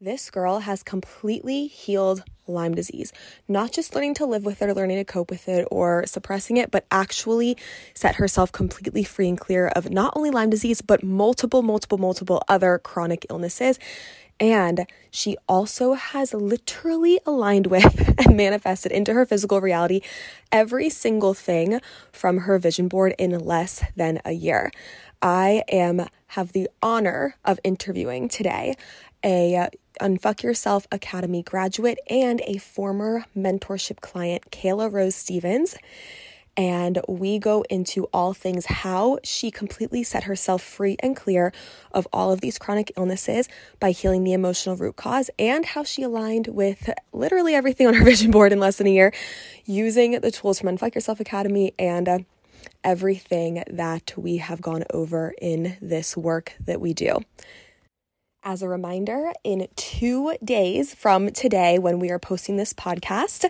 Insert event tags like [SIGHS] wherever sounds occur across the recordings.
This girl has completely healed Lyme disease, not just learning to live with it or learning to cope with it or suppressing it, but actually set herself completely free and clear of not only Lyme disease, but multiple, multiple, multiple other chronic illnesses. And she also has literally aligned with [LAUGHS] and manifested into her physical reality every single thing from her vision board in less than a year. I am have the honor of interviewing today a Unfuck Yourself Academy graduate and a former mentorship client, Kayla Rose Stevens. And we go into all things how she completely set herself free and clear of all of these chronic illnesses by healing the emotional root cause, and how she aligned with literally everything on her [LAUGHS] vision board in less than a year using the tools from Unfuck Yourself Academy and uh, everything that we have gone over in this work that we do. As a reminder, in two days from today, when we are posting this podcast,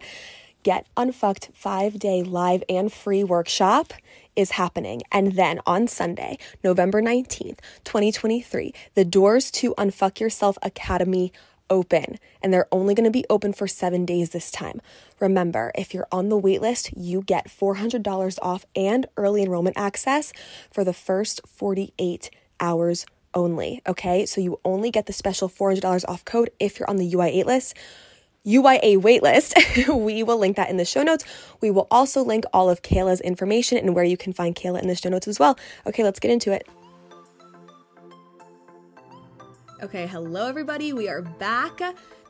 Get Unfucked five day live and free workshop is happening. And then on Sunday, November 19th, 2023, the doors to Unfuck Yourself Academy open and they're only going to be open for seven days this time. Remember, if you're on the waitlist, you get $400 off and early enrollment access for the first 48 hours only. Okay, so you only get the special $400 off code if you're on the UYA list. UYA waitlist. [LAUGHS] we will link that in the show notes. We will also link all of Kayla's information and where you can find Kayla in the show notes as well. Okay, let's get into it. Okay, hello everybody. We are back.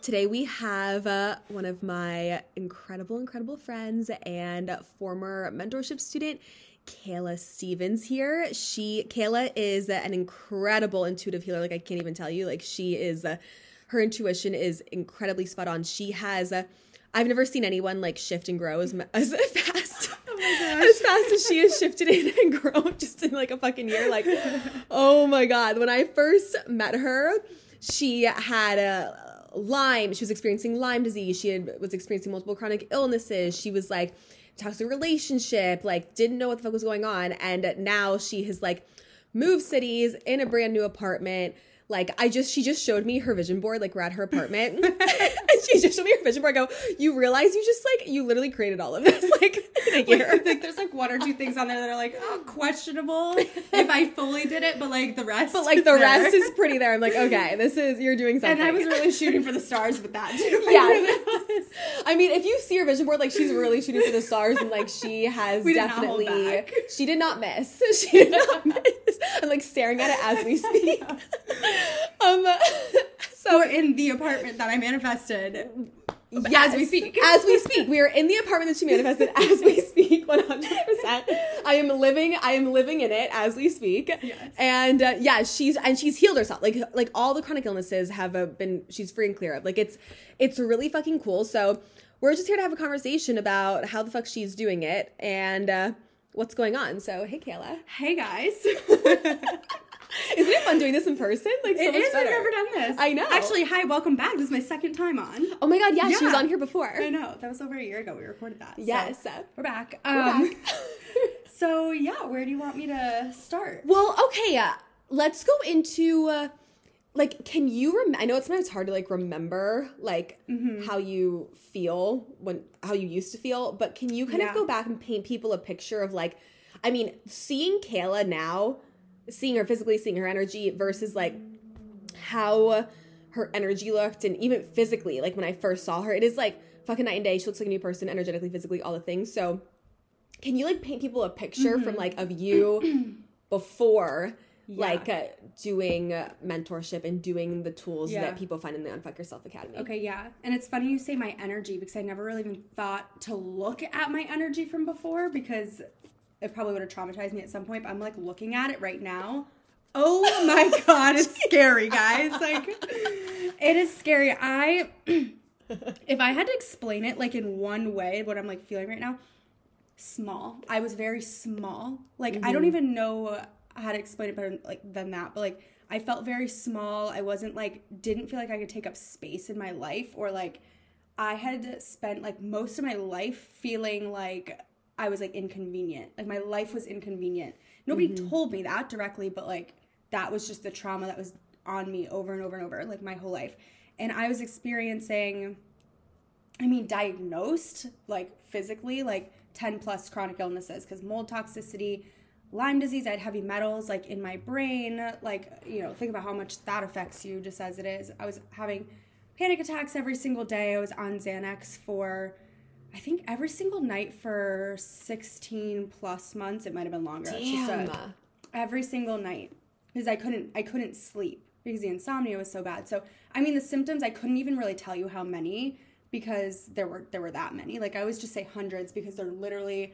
Today we have uh, one of my incredible, incredible friends and former mentorship student, Kayla Stevens here. She Kayla is an incredible intuitive healer. Like I can't even tell you. Like she is, uh, her intuition is incredibly spot on. She has. Uh, I've never seen anyone like shift and grow as, [LAUGHS] as fast. [LAUGHS] Oh as fast as she has shifted in and grown [LAUGHS] just in like a fucking year. Like, oh my god! When I first met her, she had a Lyme. She was experiencing Lyme disease. She had, was experiencing multiple chronic illnesses. She was like toxic relationship, like didn't know what the fuck was going on. And now she has like moved cities in a brand new apartment. Like I just, she just showed me her vision board. Like we're at her apartment, [LAUGHS] [LAUGHS] and she just showed me her vision board. I go, you realize you just like you literally created all of this, [LAUGHS] like in. Like, like, there's like one or two things on there that are like oh, questionable if I fully did it, but like the rest. But like the there. rest is pretty there. I'm like, okay, this is you're doing something. And I was really shooting for the stars with that too. yeah. I mean, if you see her vision board, like she's really shooting for the stars, and like she has definitely she did not miss. She did not miss. I'm like staring at it as we speak. [LAUGHS] um, [LAUGHS] so We're in the apartment that I manifested. Yes, as we speak. [LAUGHS] As we speak. We are in the apartment that she manifested as we speak, 100%. I am living I am living in it as we speak. Yes. And uh, yeah, she's and she's healed herself. Like like all the chronic illnesses have uh, been she's free and clear of. Like it's it's really fucking cool. So, we're just here to have a conversation about how the fuck she's doing it and uh, what's going on. So, hey Kayla. Hey guys. Isn't it fun doing this in person? Like so it is. Better. I've never done this. I know. Actually, hi, welcome back. This is my second time on. Oh my god, yeah, yeah. she was on here before. I know. That was over a year ago. We recorded that. Yes, so we're back. Um, we're back. [LAUGHS] so yeah, where do you want me to start? Well, okay, uh, let's go into. Uh, like can you rem- i know it's sometimes hard to like remember like mm-hmm. how you feel when how you used to feel but can you kind yeah. of go back and paint people a picture of like i mean seeing kayla now seeing her physically, seeing her energy versus like how her energy looked and even physically, like when I first saw her, it is like fucking night and day. She looks like a new person, energetically, physically, all the things. So can you like paint people a picture mm-hmm. from like of you [CLEARS THROAT] before yeah. like uh, doing uh, mentorship and doing the tools yeah. that people find in the Unfuck Yourself Academy. Okay, yeah. And it's funny you say my energy because I never really even thought to look at my energy from before because it probably would have traumatized me at some point, but I'm like looking at it right now. Oh my [LAUGHS] god, it's scary, guys. Like it is scary. I [CLEARS THROAT] if I had to explain it like in one way, what I'm like feeling right now, small. I was very small. Like mm-hmm. I don't mm-hmm. even know how to explain it better like than that, but like I felt very small. I wasn't like didn't feel like I could take up space in my life or like I had spent like most of my life feeling like I was like inconvenient. Like my life was inconvenient. Nobody mm-hmm. told me that directly, but like that was just the trauma that was on me over and over and over, like my whole life. and I was experiencing, I mean, diagnosed like physically, like 10 plus chronic illnesses because mold toxicity, Lyme disease, I had heavy metals like in my brain. Like, you know, think about how much that affects you just as it is. I was having panic attacks every single day. I was on Xanax for, I think, every single night for 16 plus months. It might have been longer. Damn. every single night because I couldn't, I couldn't sleep because the insomnia was so bad. So, I mean, the symptoms, I couldn't even really tell you how many because there were, there were that many. Like, I always just say hundreds because they're literally,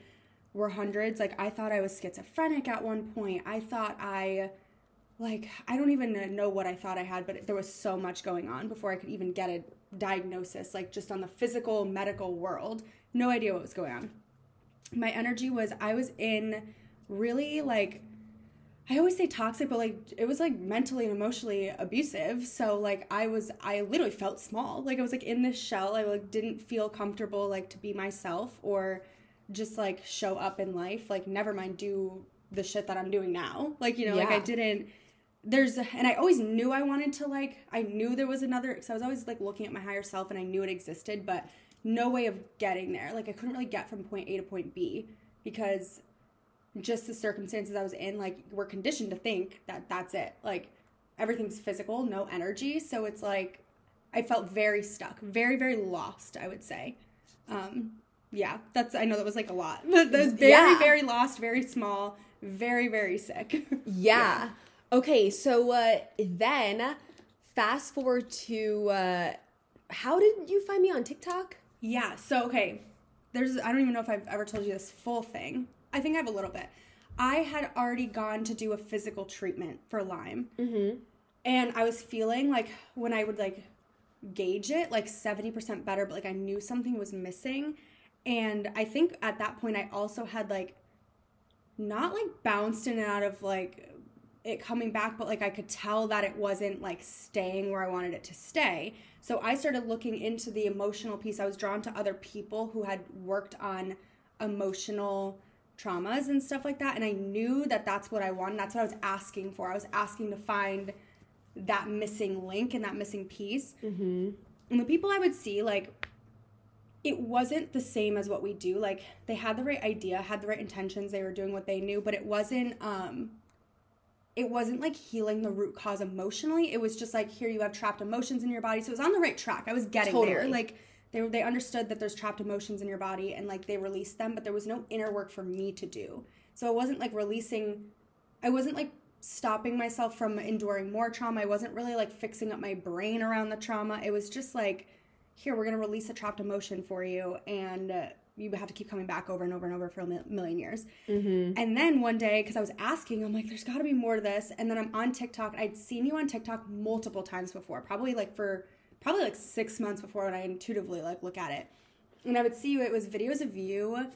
were hundreds. Like I thought I was schizophrenic at one point. I thought I like I don't even know what I thought I had, but there was so much going on before I could even get a diagnosis like just on the physical medical world. No idea what was going on. My energy was I was in really like I always say toxic, but like it was like mentally and emotionally abusive. So like I was I literally felt small. Like I was like in this shell. I like didn't feel comfortable like to be myself or just like show up in life like never mind do the shit that i'm doing now like you know like i didn't there's and i always knew i wanted to like i knew there was another because i was always like looking at my higher self and i knew it existed but no way of getting there. Like i couldn't really get from point a to point b because just the circumstances i was in like we're conditioned to think that that's it. Like everything's physical no energy. So it's like i felt very stuck very very lost i would say. Um yeah that's i know that was like a lot [LAUGHS] but that was very Yeah. very lost very small very very sick. [LAUGHS] Yeah. Okay, so uh, then fast forward to uh, how did you find me on TikTok? Yeah. So okay, there's I don't even know if I've ever told you this full thing. I think I have a little bit. I had already gone to do a physical treatment for Lyme, Mm-hmm. and I was feeling like when I would like gauge it, like seventy percent better, but like I knew something was missing, and I think at that point I also had like not like bounced in and out of like it coming back, but like I could tell that it wasn't like staying where I wanted it to stay. So I started looking into the emotional piece. I was drawn to other people who had worked on emotional traumas and stuff like that. And I knew that that's what I wanted. That's what I was asking for. I was asking to find that missing link and that missing piece. Mm-hmm. And the people I would see, like, it wasn't the same as what we do. Like, they had the right idea, had the right intentions, they were doing what they knew, but it wasn't, um, it wasn't like healing the root cause emotionally. It was just like, here you have trapped emotions in your body. So it was on the right track. I was getting there. Like, they, they understood that there's trapped emotions in your body and like they released them, but there was no inner work for me to do. So it wasn't like releasing, I wasn't like stopping myself from enduring more trauma. I wasn't really like fixing up my brain around the trauma. It was just like, here, we're going to release a trapped emotion for you. And uh, you have to keep coming back over and over and over for a million years. Mm-hmm. And then one day, because I was asking, I'm like, there's got to be more to this. And then I'm on TikTok. I'd seen you on TikTok multiple times before, probably like for probably like six months before when I intuitively like look at it. And I would see you, it was videos of you.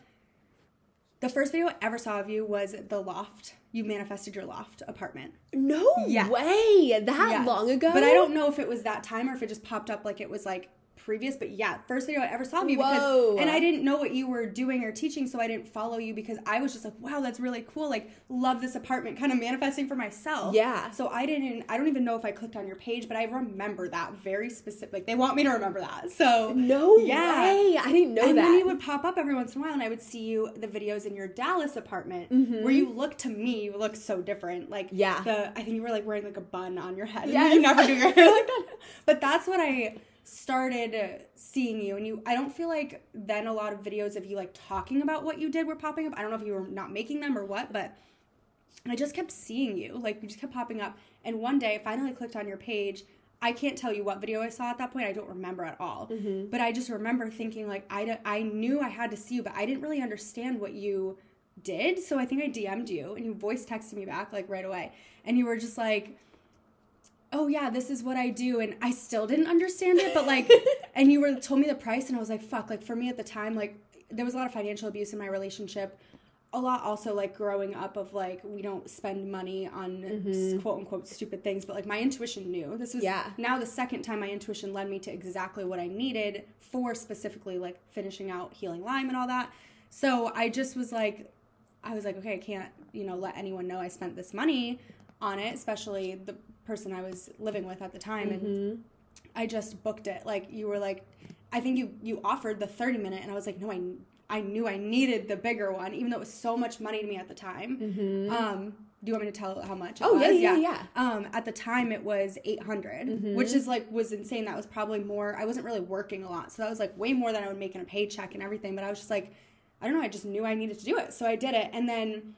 The first video I ever saw of you was the loft. You manifested your loft apartment. No Yes. way! That Yes. long ago? But I don't know if it was that time or if it just popped up like it was like previous. But yeah, first video I ever saw of you Whoa. because and I didn't know what you were doing or teaching, so I didn't follow you because I was just like, wow, that's really cool. Like, love this apartment, kind of manifesting for myself. Yeah. So I didn't. I don't even know if I clicked on your page, but I remember that very specific. Like, they want me to remember that. So No Yeah. way! I didn't know and that. And then you would pop up every once in a while, and I would see you the videos in your Dallas apartment where you look to me, you look so different. Like Mm-hmm. Yeah. the I think you were like wearing like a bun on your head. Yes. [LAUGHS] you never do your hair like that. [LAUGHS] But that's what I started seeing you, and you. I don't feel like then a lot of videos of you like talking about what you did were popping up. I don't know if you were not making them or what, but I just kept seeing you. Like you just kept popping up. And one day I finally clicked on your page. I can't tell you what video I saw at that point. I don't remember at all. Mm-hmm. But I just remember thinking like I I knew I had to see you, but I didn't really understand what you did. So I think I DM'd you and you voice texted me back like right away. And you were just like, oh yeah, this is what I do. And I still didn't understand it, but like, [LAUGHS] and you were told me the price and I was like, fuck, like for me at the time, like there was a lot of financial abuse in my relationship. A lot also like growing up of like we don't spend money on s- mm-hmm. quote unquote stupid things, but like my intuition knew this was Yeah. now the second time my intuition led me to exactly what I needed for specifically like finishing out healing Lyme and all that. So I just was like, I was like, okay, I can't, you know, let anyone know I spent this money on it, especially the person I was living with at the time. And I just booked it. Like you were like, I think you you offered the thirty minute, and I was like, no, I I knew I needed the bigger one, even though it was so much money to me at the time. Mm-hmm. Um, do you want me to tell how much? Oh, was? yeah, yeah, yeah. Um, at the time, it was eight Mm-hmm. which is like was insane. That was probably more. I wasn't really working a lot, so that was like way more than I would make in a paycheck and everything. But I was just like, I don't know. I just knew I needed to do it, so I did it. And then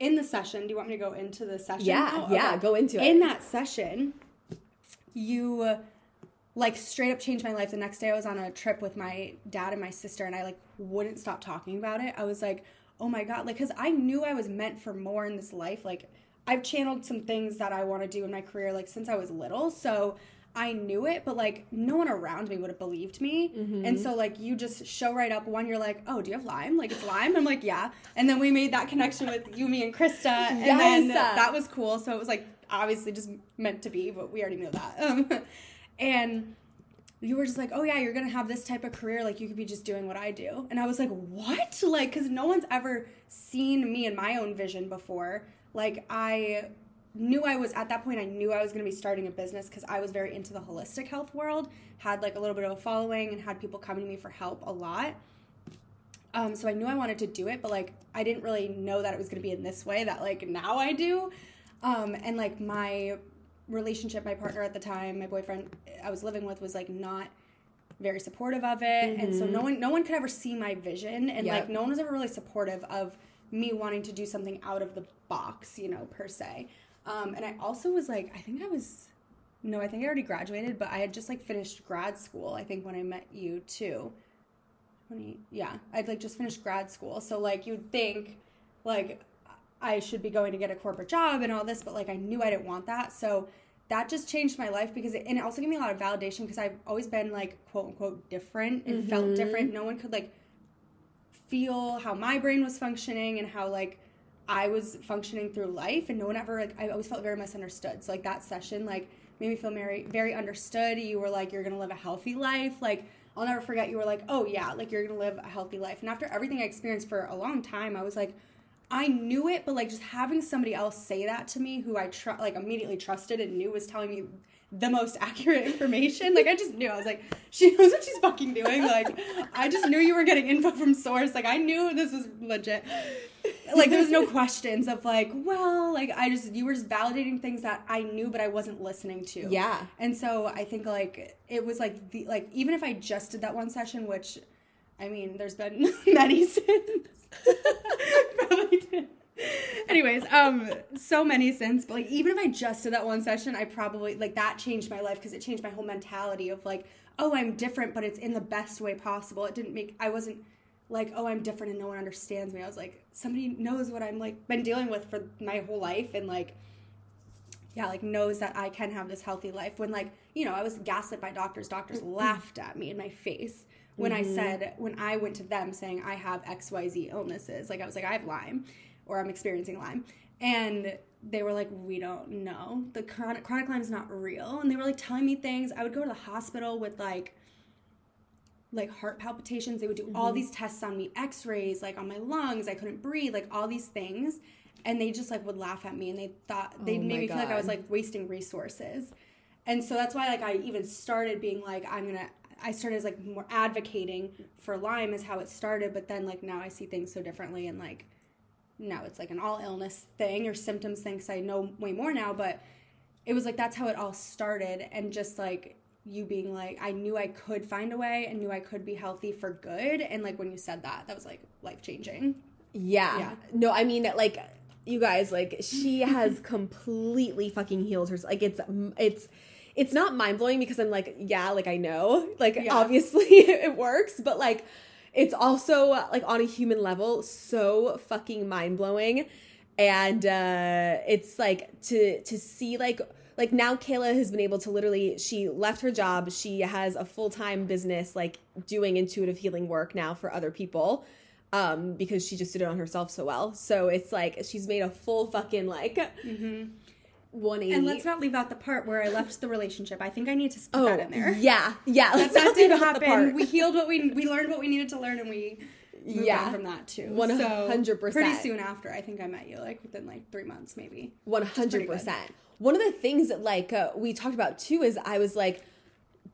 in the session, do you want me to go into the session? Yeah, now? yeah, go into it. In that session, you like straight up changed my life. The next day, I was on a trip with my dad and my sister, and I like wouldn't stop talking about it. I was like, oh my god, like because I knew I was meant for more in this life. Like I've channeled some things that I want to do in my career, like since I was little. So I knew it, but like no one around me would have believed me. Mm-hmm. And so like you just show right up. One, you're like, oh, do you have Lyme? Like it's Lyme. I'm like, yeah. And then we made that connection with you, me, and Krista, and then that was cool. So it was like obviously just meant to be, but we already knew that. Um, [LAUGHS] and you were just like, oh yeah, you're gonna have this type of career. Like you could be just doing what I do. And I was like, what? Like, because no one's ever seen me in my own vision before. Like I knew I was at that point. I knew I was gonna be starting a business because I was very into the holistic health world. Had like a little bit of a following and had people coming to me for help a lot. Um, so I knew I wanted to do it, but like I didn't really know that it was gonna be in this way that like now I do. Um, and like my relationship, my partner at the time, my boyfriend I was living with was like not very supportive of it. And so no one no one could ever see my vision and Yep. like no one was ever really supportive of me wanting to do something out of the box, you know, per se. Um, and I also was like, I think I was no, I think I already graduated, but I had just like finished grad school, I think when I met you too. 20, yeah, I'd like just finished grad school. So like you'd think like I should be going to get a corporate job and all this, but like I knew I didn't want that. So that just changed my life because it, and it also gave me a lot of validation because I've always been like quote unquote different and felt different. No one could like feel how my brain was functioning and how like I was functioning through life and no one ever like I always felt very misunderstood. So like that session like made me feel very very understood. You were like you're going to live a healthy life. Like I'll never forget you were like, "Oh yeah, like you're going to live a healthy life." And after everything I experienced for a long time, I was like I knew it, but like just having somebody else say that to me who I tr- like immediately trusted and knew was telling me the most [LAUGHS] accurate information. Like I just knew. I was like, she knows what she's fucking doing. Like I just knew you were getting info from source. Like I knew this was legit. Like there was no questions of like, well, like I just you were just validating things that I knew but I wasn't listening to. Yeah. And so I think like it was like the like even if I just did that one session, which I mean, there's been [LAUGHS] many since. [LAUGHS] Probably did. Anyways, um, so many since, but like even if I just did that one session, I probably like that changed my life because it changed my whole mentality of like, oh, I'm different, but it's in the best way possible. It didn't make I wasn't like, oh, I'm different and no one understands me. I was like, somebody knows what I'm like been dealing with for my whole life and like yeah, like knows that I can have this healthy life. When like, you know, I was gaslit by doctors. Doctors mm-hmm. laughed at me in my face when I mm-hmm. said when I went to them saying I have XYZ illnesses. Like I was like, I have Lyme or I'm experiencing Lyme. And they were like, we don't know. The chronic chronic Lyme is not real. And they were like telling me things. I would go to the hospital with like like heart palpitations. They would do all mm-hmm. these tests on me, x-rays, like on my lungs. I couldn't breathe, like all these things. And they just like would laugh at me and they thought they Oh made me feel like I was like wasting resources. And so that's why like I even started being like I'm gonna I started as like more advocating for Lyme is how it started, but then like now I see things so differently and like now it's like an all illness thing or symptoms thing thing 'cause I know way more now, but it was like that's how it all started and just like you being like I knew I could find a way and knew I could be healthy for good and like when you said that that was like life changing. Yeah. Yeah. No, I mean like you guys like she has [LAUGHS] completely fucking healed herself. Like it's it's it's not mind blowing because I'm like yeah, like I know, like Yeah. obviously [LAUGHS] it works, but like it's also like on a human level so fucking mind blowing, and uh it's like to to see like like now Kayla has been able to literally she left her job she has a full-time business like doing intuitive healing work now for other people um because she just did it on herself so well so it's like she's made a full fucking like 180 And let's not leave out the part where I left the relationship. I think I need to put oh that in there. yeah yeah let's that not did leave out the part. happen. We healed what we we learned what we needed to learn, and we moved Yeah. from that too. 100%. Pretty soon after, I think I met you, like within like three months, maybe. Hundred good. percent. One of the things that like uh, we talked about too is I was like,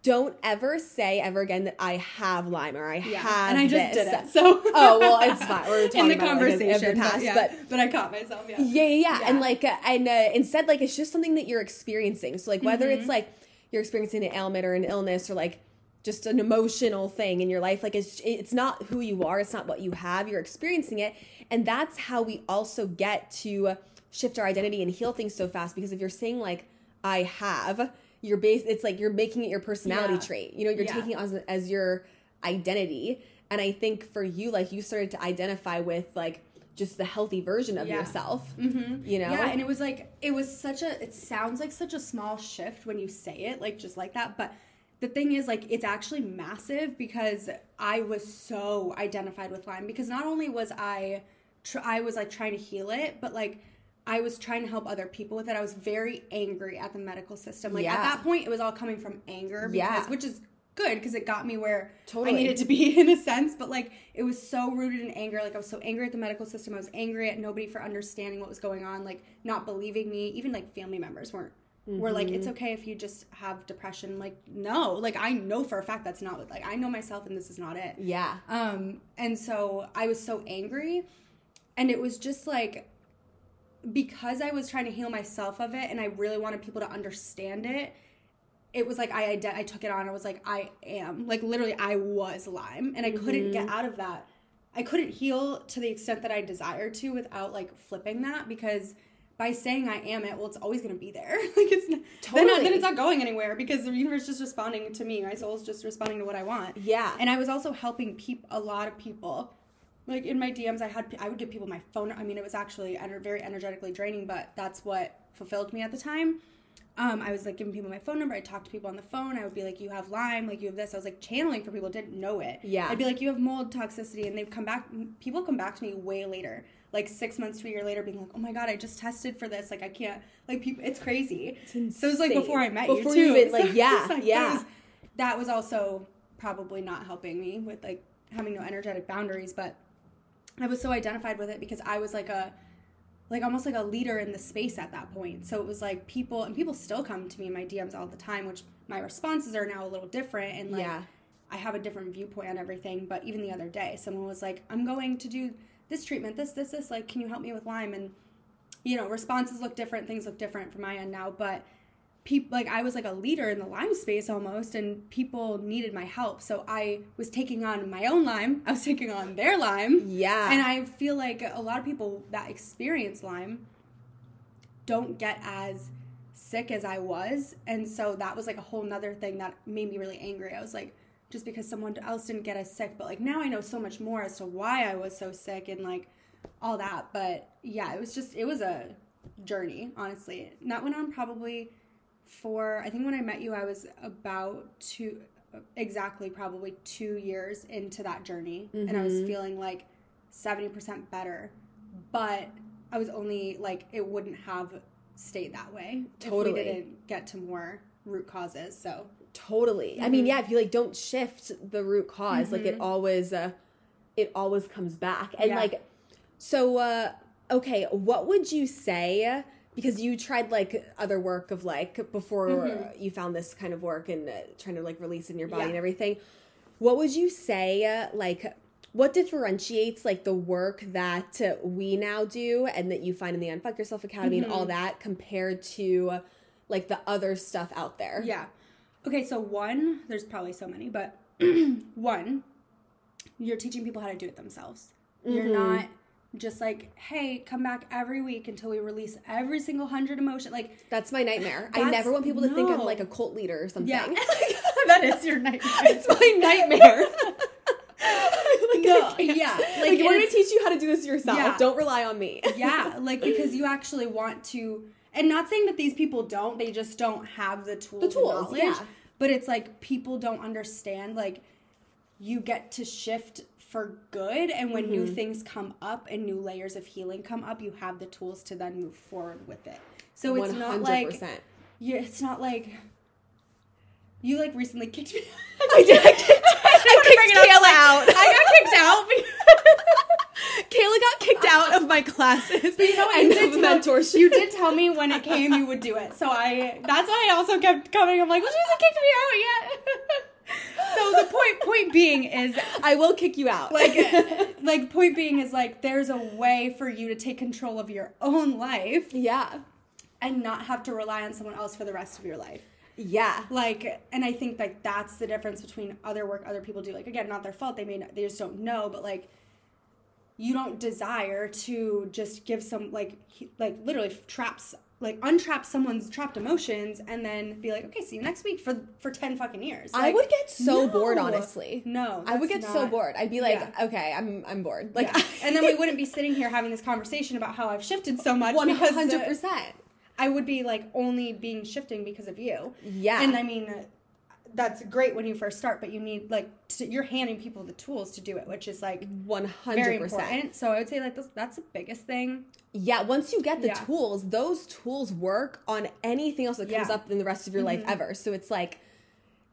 don't ever say ever again that I have Lyme or I have and I just this. did it. So [LAUGHS] oh well, it's [LAUGHS] fine. We're talking in the about it, like, in conversation, the past, but, yeah, but but I caught myself. Yeah. yeah, yeah, yeah. and like, uh, and uh, instead, like, it's just something that you're experiencing. So, like, whether Mm-hmm. it's like you're experiencing an ailment or an illness or like just an emotional thing in your life, like, it's it's not who you are. It's not what you have. You're experiencing it, and that's how we also get to shift our identity and heal things so fast. Because if you're saying like, I have, you're base. It's like you're making it your personality Yeah. trait. You know, you're Yeah. taking it as as your identity. And I think for you, like, you started to identify with like just the healthy version of Yeah. yourself. Mm-hmm. You know? Yeah, and it was like it was such a it sounds like such a small shift when you say it, like just like that. But the thing is, like, it's actually massive because I was so identified with Lyme because not only was I tr- I was like trying to heal it, but like I was trying to help other people with it. I was very angry at the medical system. Like Yeah. at that point, it was all coming from anger because Yeah. which is good because it got me where Totally. I needed to be [LAUGHS] in a sense, but like it was so rooted in anger. Like I was so angry at the medical system. I was angry at nobody for understanding what was going on, like not believing me. Even like family members weren't were like, it's okay if you just have depression. Like, no, like I know for a fact that's not like I know myself and this is not it. Yeah. Um, and so I was so angry, and it was just like because I was trying to heal myself of it, and I really wanted people to understand it. It was like I I took it on. I was like I am like literally I was Lyme, and I couldn't get mm-hmm. out of that. I couldn't heal to the extent that I desired to without like flipping that because by saying I am it, well, it's always gonna be there. [LAUGHS] like it's n- then, Totally. then it's not going anywhere because the universe is just responding to me. My soul's just responding to what I want. Yeah. And I was also helping peop- a lot of people. Like in my DMs, I had I would give people my phone. I mean, it was actually ener- very energetically draining, but that's what fulfilled me at the time. Um, I was like giving people my phone number. I talked to people on the phone. I would be like, "You have Lyme, like you have this." I was like channeling for people didn't know it. Yeah. I'd be like, "You have mold toxicity," and they've come back. People come back to me way later, like six months to a year later, being like, "Oh my god, I just tested for this. Like I can't. Like people, it's crazy." so it was like before I met Before you too. even, [LAUGHS] like, So yeah, it's like, yeah. was- that was also probably not helping me with like having no energetic boundaries but i was so identified with it because i was like a like almost like a leader in the space at that point. So it was like people and people still come to me in my dms all the time which my responses are now a little different and like Yeah. i have a different viewpoint on everything. But even the other day someone was like i'm going to do this treatment this this this like can you help me with lyme? And you know responses look different things look different from my end now. But people like I was like a leader in the Lyme space almost, and people needed my help. So I was taking on my own Lyme. [LAUGHS] I was taking on their Lyme. Yeah. And I feel like a lot of people that experience Lyme don't get as sick as I was, and so that was like a whole nother thing that made me really angry. I was like. Just because someone else didn't get as sick, but like now I know so much more as to why I was so sick and like all that. But yeah, it was just it was a journey, honestly. And that went on probably for I think when I met you, I was about two exactly probably two years into that journey, and I was feeling like seventy percent better, but I was only like it wouldn't have stayed that way if Totally. we didn't get to more root causes. So Totally. I Mm-hmm. mean, yeah, if you like don't shift the root because like it always uh it always comes back. And Yeah. like so uh okay, what would you say because you tried like other work of like before you found this kind of work and uh, trying to like release in your body Mm-hmm. Yeah. and everything. What would you say uh, like what differentiates like the work that uh, we now do and that you find in the Unfuck Yourself Academy and Mm-hmm. all that compared to like the other stuff out there? Yeah. Okay, so one, there's probably so many, but [CLEARS THROAT] one, you're teaching people how to do it themselves. You're Mm-hmm. not just like, hey, come back every week until we release every single hundred emotion. Like, That's my nightmare. I never want people to think I'm like a cult leader or something. yeah, [LAUGHS] [LAUGHS] that is your nightmare. it's my nightmare. [LAUGHS] No, yeah, Like, like, we're gonna teach you how to do this yourself. Yeah. Don't rely on me. yeah, like because you actually want to, and not saying that these people don't, they just don't have the tools. and tools, yeah. But it's like people don't understand. Like you get to shift for good, and when Mm-hmm. new things come up and new layers of healing come up, you have the tools to then move forward with it. So it's not like you. It's not like. You like recently kicked me. I did. [LAUGHS] I kicked, I kicked Kayla out. I got kicked out. because- [LAUGHS] Kayla got kicked out of my classes But You know what? You did, of tell, mentorship. you did tell me when it came you would do it. So I that's why I also kept coming. I'm like, well, she hasn't kicked me out yet. [LAUGHS] so the point point being is I will kick you out. like [LAUGHS] like point being is like there's a way for you to take control of your own life yeah. and not have to rely on someone else for the rest of your life. Yeah. Like and I think like that's the difference between other work other people do. Like again, not their fault. They may not, they just don't know, but like you don't desire to just give some like like literally traps like untrap someone's trapped emotions and then be like, okay, see you next week for for ten fucking years. I would get so bored, honestly. No, I would get that's so bored. I'd be like, Yeah. okay, I'm I'm bored. Like, Yeah. [LAUGHS] and then we wouldn't be sitting here having this conversation about how I've shifted so much one because hundred uh, percent. I would be like only being shifting because of you. Yeah. And I mean, that's great when you first start, but you need like to, you're handing people the tools to do it, which is like hundred percent. So I would say like this, that's the biggest thing. Yeah, once you get the Yeah. tools, those tools work on anything else that comes Yeah. Mm-hmm. up in the rest of your life ever. So it's like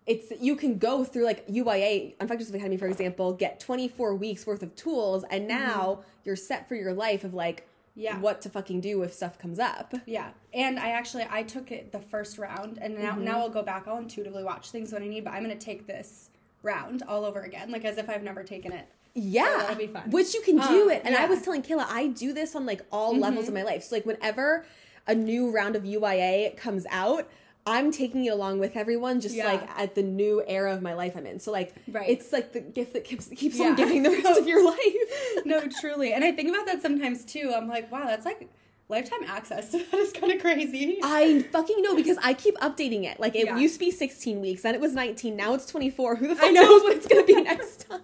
it's you can go through like UYA, Unfactors Academy, for example, get 24 weeks worth of tools, and now you're set for your life of like Mm-hmm. Yeah. what to fucking do if stuff comes up. Yeah, and I actually I took it the first round, and now Mm-hmm. now I'll go back. I'll intuitively watch things when I need, but I'm gonna take this round all over again, like as if I've never taken it. Yeah, that'll be fun. Which you can do Um, it. And I yeah. Mm-hmm. was telling Kayla, I do this on like all levels of my life. So like whenever a new round of UYA comes out, I'm taking it along with everyone, just Yeah. like at the new era of my life I'm in. So like, Right. it's like the gift that keeps keeps Yeah. on giving the [LAUGHS] rest of your life. no, truly, and I think about that sometimes too. I'm like, wow, that's like lifetime access. [LAUGHS] that is kind of crazy. I fucking know because I keep updating it. Like it Yeah. used to be 16 weeks, then it was 19, now it's 24. Who the fuck knows what it's gonna be [LAUGHS] next time?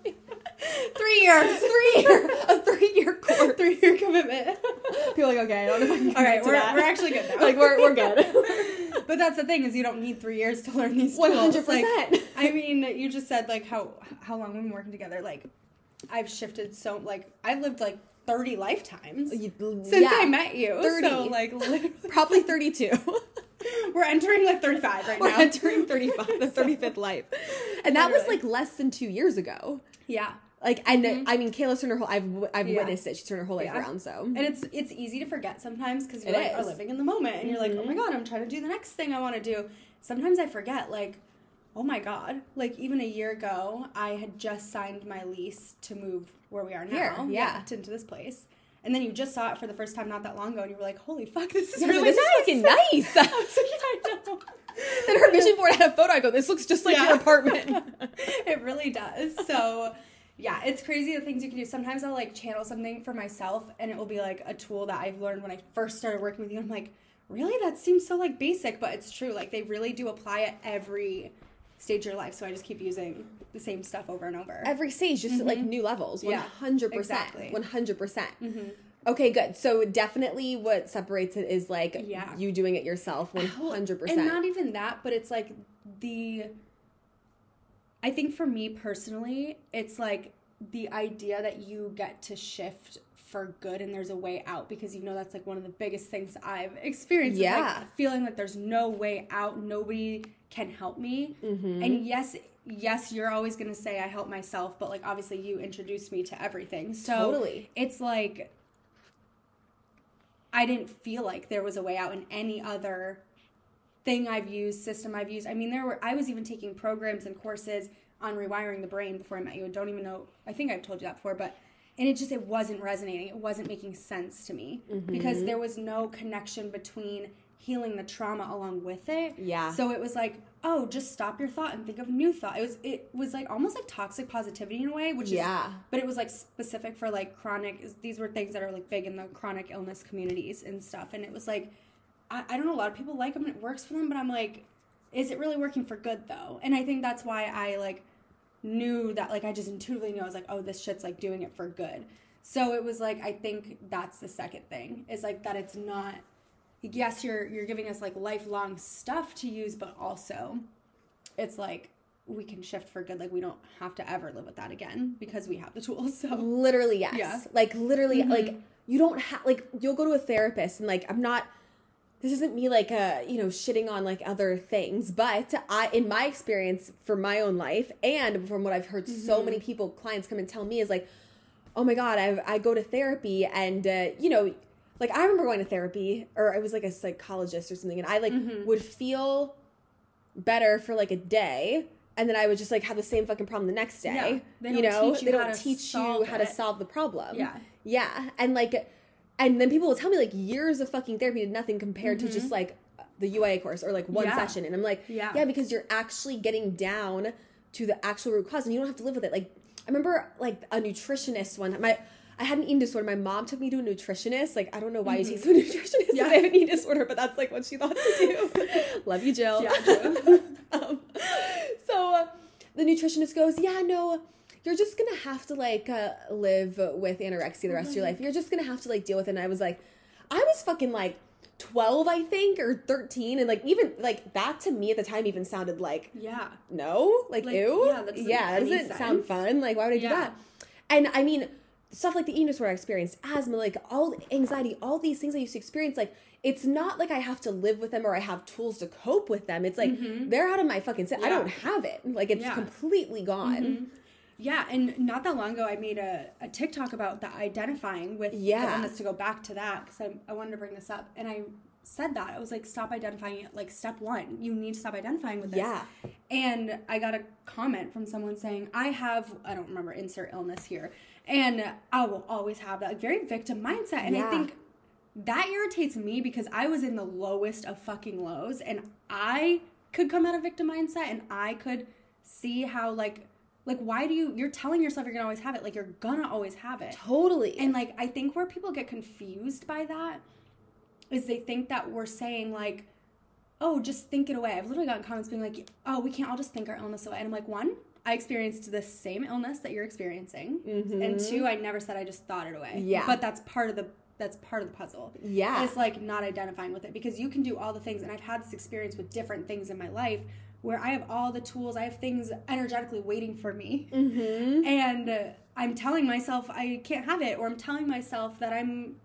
Three years, three year, a three year course. three year commitment. People are like, okay, I don't know if I can All right, we're, that. we're actually good now. like we're we're good. [LAUGHS] but that's the thing is you don't need three years to learn these tools. 100%. Like, I mean, you just said like how how long we've been working together. Like, I've shifted so like I've lived like thirty lifetimes since yeah. I met you. 30. So like [LAUGHS] Probably 32. [LAUGHS] we're entering like thirty five right We're now. entering 35, the 35th life. And that was like less than two years ago. yeah. Like, and I mean, Kayla's turned her whole, I've, I've Yeah. witnessed it. She's turned her whole life Yeah. around, so. And it's it's easy to forget sometimes because you like, are living in the moment and you're like, oh my Mhm. god, I'm trying to do the next thing I want to do. Sometimes I forget, like, oh my god, like even a year ago, I had just signed my lease to move where we are now, Here, yeah. to- into this place. And then you just saw it for the first time not that long ago, and you were like, "Holy fuck, this is Yeah, really this nice." is fucking [LAUGHS] nice. I was like, "Yeah, I know." [LAUGHS] then her vision board had a photo. I go, this looks just like Yeah. your apartment. [LAUGHS] it really does. So, yeah, it's crazy the things you can do. Sometimes I'll like channel something for myself, and it will be like a tool that I've learned when I first started working with you. I'm like, really? That seems so like basic, but it's true. Like they really do apply it every stage of your life. So I just keep using the same stuff over and over. Every stage, just at like new levels. 100%. Mm-hmm. Yeah, exactly. 100%. percent Mhm. Okay, good. So definitely what separates it is like Yeah. you doing it yourself 100%. And not even that, but it's like the. I think for me personally, it's like the idea that you get to shift for good and there's a way out because you know that's like one of the biggest things I've experienced. is, like, Yeah. feeling that there's no way out, nobody can help me. Mhm. And yes, yes, you're always gonna say I help myself, but like obviously you introduced me to everything. So Totally. it's like I didn't feel like there was a way out in any other thing I've used, system I've used. I mean, there were I was even taking programs and courses on rewiring the brain before I met you. I don't even know. I think I've told you that before, but and it just it wasn't resonating. It wasn't making sense to me mm-hmm. because there was no connection between healing the trauma along with it. Yeah. So it was like, oh, just stop your thought and think of a new thought. It was it was like almost like toxic positivity in a way, which Yeah. is but it was like specific for like chronic these were things that are like big in the chronic illness communities and stuff. And it was like I, I don't know, a lot of people like them and it works for them, but I'm like, is it really working for good though? And I think that's why I like knew that like I just intuitively knew I was like, oh, this shit's like doing it for good. So it was like I think that's the second thing is like that it's not yes, you're you're giving us like lifelong stuff to use, but also it's like we can shift for good. Like we don't have to ever live with that again because we have the tools. [LAUGHS] So Literally, yes. Yeah. Like literally, Mhm. like you don't have like you'll go to a therapist and like I'm not. This isn't me like uh you know shitting on like other things, but I in my experience for my own life and from what I've heard so Mm-hmm. many people clients come and tell me is like oh my god, I I go to therapy and uh, you know, like I remember going to therapy or I was like a psychologist or something, and I like Mm-hmm. would feel better for like a day. And then I would just like have the same fucking problem the next day. Yeah. They you don't know, teach you they how don't to teach you how to solve the problem. Yeah. yeah, and like, and then people will tell me like years of fucking therapy did nothing compared to just like the UYA course or like one Mm-hmm. Yeah. session, and I'm like, Yeah. yeah, because you're actually getting down to the actual root cause, and you don't have to live with it. Like, I remember like a nutritionist one. My I had an eating disorder. My mom took me to a nutritionist. Like, I don't know why you take to a [LAUGHS] nutritionist Yeah. if I have an eating disorder, but that's like what she thought to do. [LAUGHS] Love you, Jill. Yeah, Jill. [LAUGHS] um, so uh, the nutritionist goes, "Yeah, no." You're just gonna have to like uh, live with anorexia the rest of your life. You're just gonna have to like deal with it. And I was like, I was fucking like 12, I think, or 13, and like even like that to me at the time even sounded like Yeah. no, like, Like, ew, yeah, that doesn't yeah, doesn't any sound fun. Like, why would I do that? And I mean, stuff like the eating disorder I experienced, asthma, like all anxiety, all these things I used to experience, like it's not like I have to live with them or I have tools to cope with them. It's like they're out of my fucking. Set. I Mm-hmm. Don't have it. Like it's Yeah. Mm-hmm. completely gone. Yeah, and not that long ago, I made a, a TikTok about the identifying with Yeah. the illness to go back to that because I, I wanted to bring this up. And I said that. I was like, stop identifying it. Like, step one, you need to stop identifying with this. Yeah. And I got a comment from someone saying, I have, I don't remember, insert illness here. And I will always have that like, very victim mindset. And I think that irritates me because I was in the lowest of fucking lows and I could come out of victim mindset and I could see how like like why do you you're telling yourself you're gonna always have it like you're gonna always have it. Totally. and like I think where people get confused by that is they think that we're saying like oh just think it away. I've literally gotten comments being like oh we can't all just think our illness away. And I'm like one I experienced the same illness that you're experiencing. Mm-hmm. And two I never said I just thought it away. Yeah. but that's part of the that's part of the puzzle Yeah. it's like not identifying with it because you can do all the things and i've had this experience with different things in my life where i have all the tools i have things energetically waiting for me mm-hmm. and uh, i'm telling myself i can't have it or i'm telling myself that i'm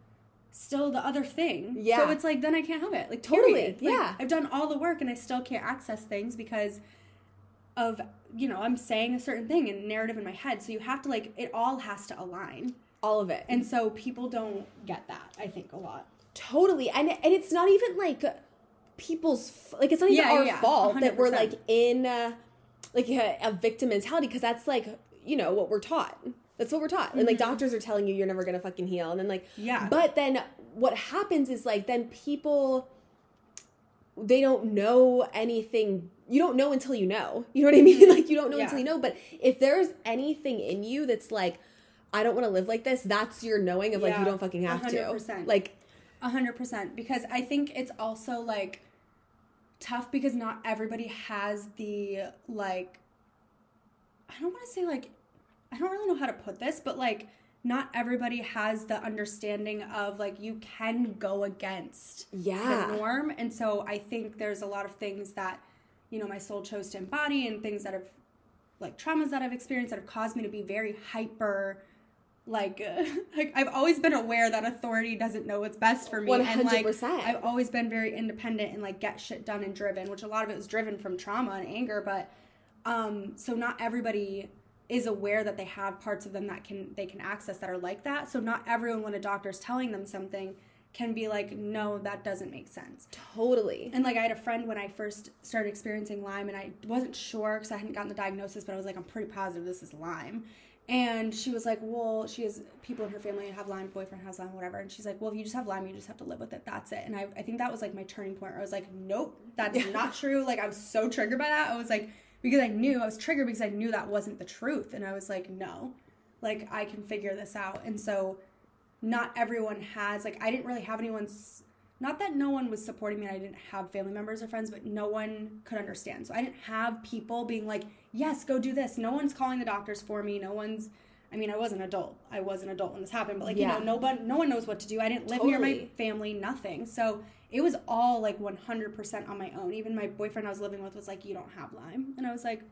still the other thing Yeah. so it's like then i can't have it like Totally. Like, yeah. i've done all the work and i still can't access things because of you know i'm saying a certain thing and narrative in my head so you have to like it all has to align All of it. and so people don't get that i think a lot Totally. And and it's not even like people's like it's not even Yeah, our yeah, fault that we're like in uh, like a, a victim mentality because that's like you know what we're taught. That's what we're taught. And like doctors are telling you you're never going to fucking heal and then like Mm-hmm. Yeah. But then what happens is like then people they don't know anything you don't know until you know you know what i mean [LAUGHS] like you don't know Yeah. until you know but if there's anything in you that's like i don't want to live like this that's your knowing of like you don't fucking have to 100%. like A hundred percent. Because I think it's also like tough because not everybody has the like I don't want to say like I don't really know how to put this, but like not everybody has the understanding of like you can go against Yeah. the norm. And so I think there's a lot of things that, you know, my soul chose to embody and things that have like traumas that I've experienced that have caused me to be very hyper like, [LAUGHS] like I've always been aware that authority doesn't know what's best for me and like I've always been very independent and like get shit done and driven, which a lot of it was driven from trauma and anger, but um so not everybody is aware that they have parts of them that can they can access that are like that. So not everyone when a doctor's telling them something can be like, no, that doesn't make sense. totally And like I had a friend when I first started experiencing Lyme, and I wasn't sure because I hadn't gotten the diagnosis, but I was like, I'm pretty positive this is Lyme. And she was like, well, she has people in her family who have Lyme, boyfriend has Lyme, whatever. And she's like, well, if you just have Lyme, you just have to live with it. That's it. And I, I think that was like my turning point. Where I was like, nope, that's not true. Like I was so triggered by that. I was like, because I knew I was triggered because I knew that wasn't the truth. And I was like, no, like I can figure this out. And so not everyone has like I didn't really have anyone's not that no one was supporting me and I didn't have family members or friends, but no one could understand. So I didn't have people being like, "Yes, go do this." No one's calling the doctors for me. No one's I mean, I was an adult. I was an adult when this happened, but like, Yeah. you know, no one no one knows what to do. I didn't live near my family, nothing. So it was all like 100% on my own. Even my boyfriend I was living with was like, "You don't have Lyme." And I was like,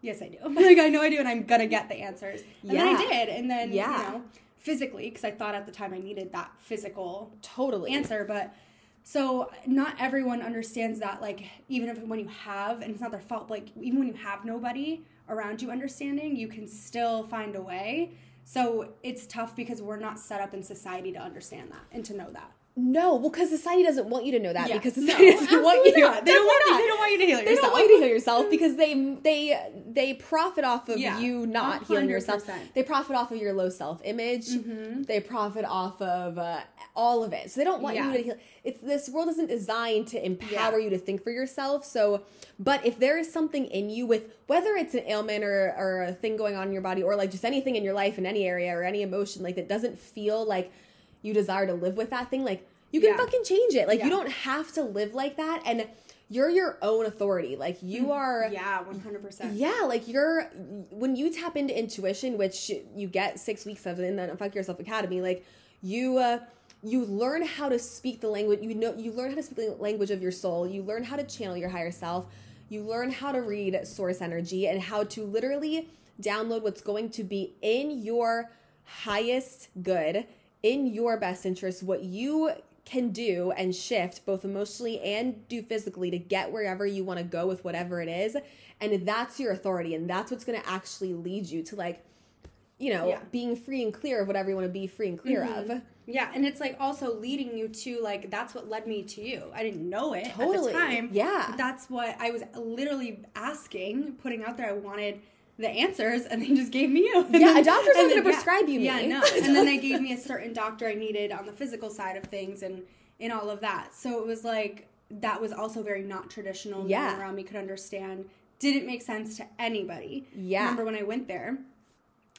"Yes, I do." [LAUGHS] like I know I do and I'm going to get the answers. And then I did. And then, Yeah. you know, physically because I thought at the time I needed that physical totally answer, but so not everyone understands that like even if when you have and it's not their fault, like even when you have nobody around you understanding, you can still find a way. So it's tough because we're not set up in society to understand that and to know that. No, well, because society doesn't want you to know that Yeah. because No, doesn't [LAUGHS] want you. not. They don't want you- they don't want you to heal yourself. They don't want you to heal [LAUGHS] yourself because they they they profit off of Yeah. you not A healing yourself. They profit off of your low self image. They profit off of uh, all of it. So they don't want Yeah. you to heal. It's this world isn't designed to empower you to think for yourself. So, but if there is something in you with whether it's an ailment or or a thing going on in your body or like just anything in your life in any area or any emotion like that doesn't feel like you desire to live with that thing, like you can Yeah. fucking change it. Like you don't have to live like that and you're your own authority. Like you are Mm, Yeah, one hundred percent. yeah, like you're when you tap into intuition, which you get six weeks of in the Fuck Yourself Academy, like you uh you learn how to speak the language you know you learn how to speak the language of your soul, you learn how to channel your higher self, you learn how to read source energy and how to literally download what's going to be in your highest good, in your best interest, what you can do and shift both emotionally and do physically to get wherever you want to go with whatever it is. And that's your authority. And that's what's going to actually lead you to, like, you know, Yeah. being free and clear of whatever you want to be free and clear mm-hmm. of. Yeah, and it's like also leading you to like that's what led me to you. I didn't know it Totally. at the time. Yeah. that's what I was literally asking, putting out there. I wanted the answers, and they just gave me you. And Yeah, a doctor's not gonna then- prescribe you Yeah, me. no. And then they [LAUGHS] gave me a certain doctor I needed on the physical side of things, and in all of that. So it was like that was also very not traditional. No Yeah. one around me could understand. Didn't make sense to anybody. Yeah. Remember when I went there?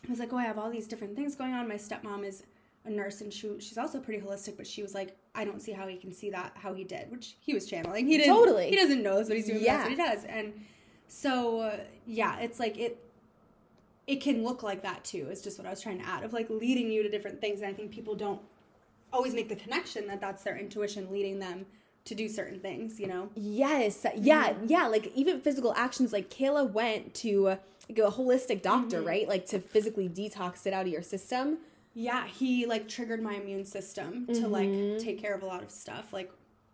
I was like, oh, I have all these different things going on. My stepmom is a nurse and she, she's also pretty holistic, but she was like, I don't see how he can see that, how he did, which he was channeling. He didn't, Totally. He doesn't know that's what he's doing, Yeah. that's what he does. And so, uh, yeah, it's like it, it can look like that too, is just what I was trying to add of like leading you to different things. And I think people don't always make the connection that that's their intuition leading them to do certain things, you know? Yes. Yeah. Mm-hmm. Yeah. Like even physical actions. Like Kayla went to like a holistic doctor, Mm-hmm. right? Like to physically detox it out of your system. Yeah, he like triggered my immune system to like take care of a lot of stuff. Like,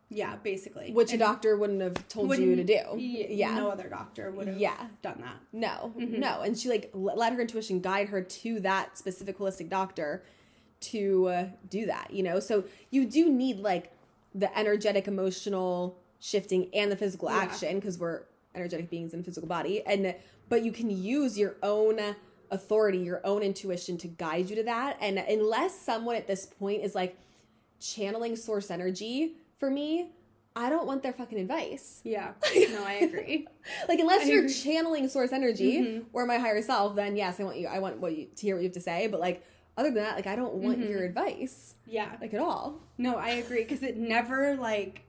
yeah, basically. Which a doctor wouldn't have told you to do. y- Yeah. No other doctor would have Yeah. done that. No, Mm-hmm. no. And she like let her intuition guide her to that specific holistic doctor to uh, do that, you know? So you do need like the energetic, emotional shifting and the physical action because we're energetic beings in a physical body. And but you can use your own authority, your own intuition to guide you to that. And unless someone at this point is like channeling source energy for me, I don't want their fucking advice. Yeah. [LAUGHS] No, I agree. [LAUGHS] Like unless I you're agree. Mm-hmm. channeling source energy or my higher self, then yes, I want you. I want what you to hear what you have to say. But like other than that, like I don't want Mm-hmm. your advice yeah. like at all. No, I agree because it never like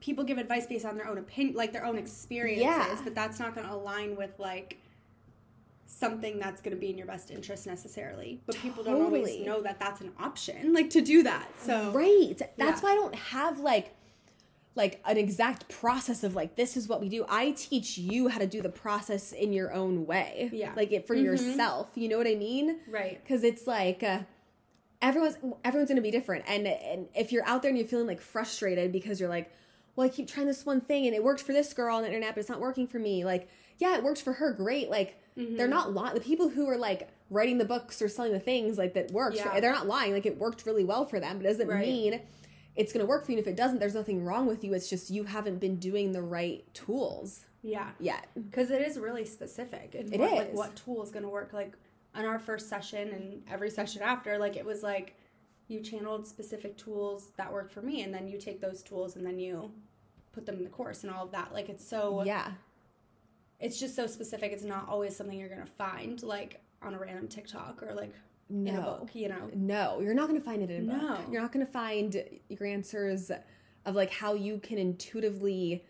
people give advice based on their own opinion, like their own experiences, Yeah. but that's not going to align with like something that's going to be in your best interest necessarily. But people don't always know that that's an option, like to do that. So Right. That's Yeah. why I don't have like like an exact process of like this is what we do. I teach you how to do the process in your own way. Yeah. Like it for yourself. You know what I mean? right. because it's like uh, everyone's everyone's gonna be different and and if you're out there and you're feeling like frustrated because you're like well i keep trying this one thing and it worked for this girl on the internet but it's not working for me like yeah it worked for her great like Mm-hmm. they're not lying the people who are like writing the books or selling the things like that works Yeah. they're not lying like it worked really well for them but it doesn't Right. mean it's gonna work for you and if it doesn't there's nothing wrong with you it's just you haven't been doing the right tools Yeah. yet because it is really specific and It what, like what tool is going to work like on our first session and every session after like it was like you channeled specific tools that worked for me and then you take those tools and then you put them in the course and all of that like it's so yeah it's just so specific it's not always something you're going to find like on a random tiktok or like in a No. book you know No, you're not going to find it in a book. You're not going to find your answers of like how you can intuitively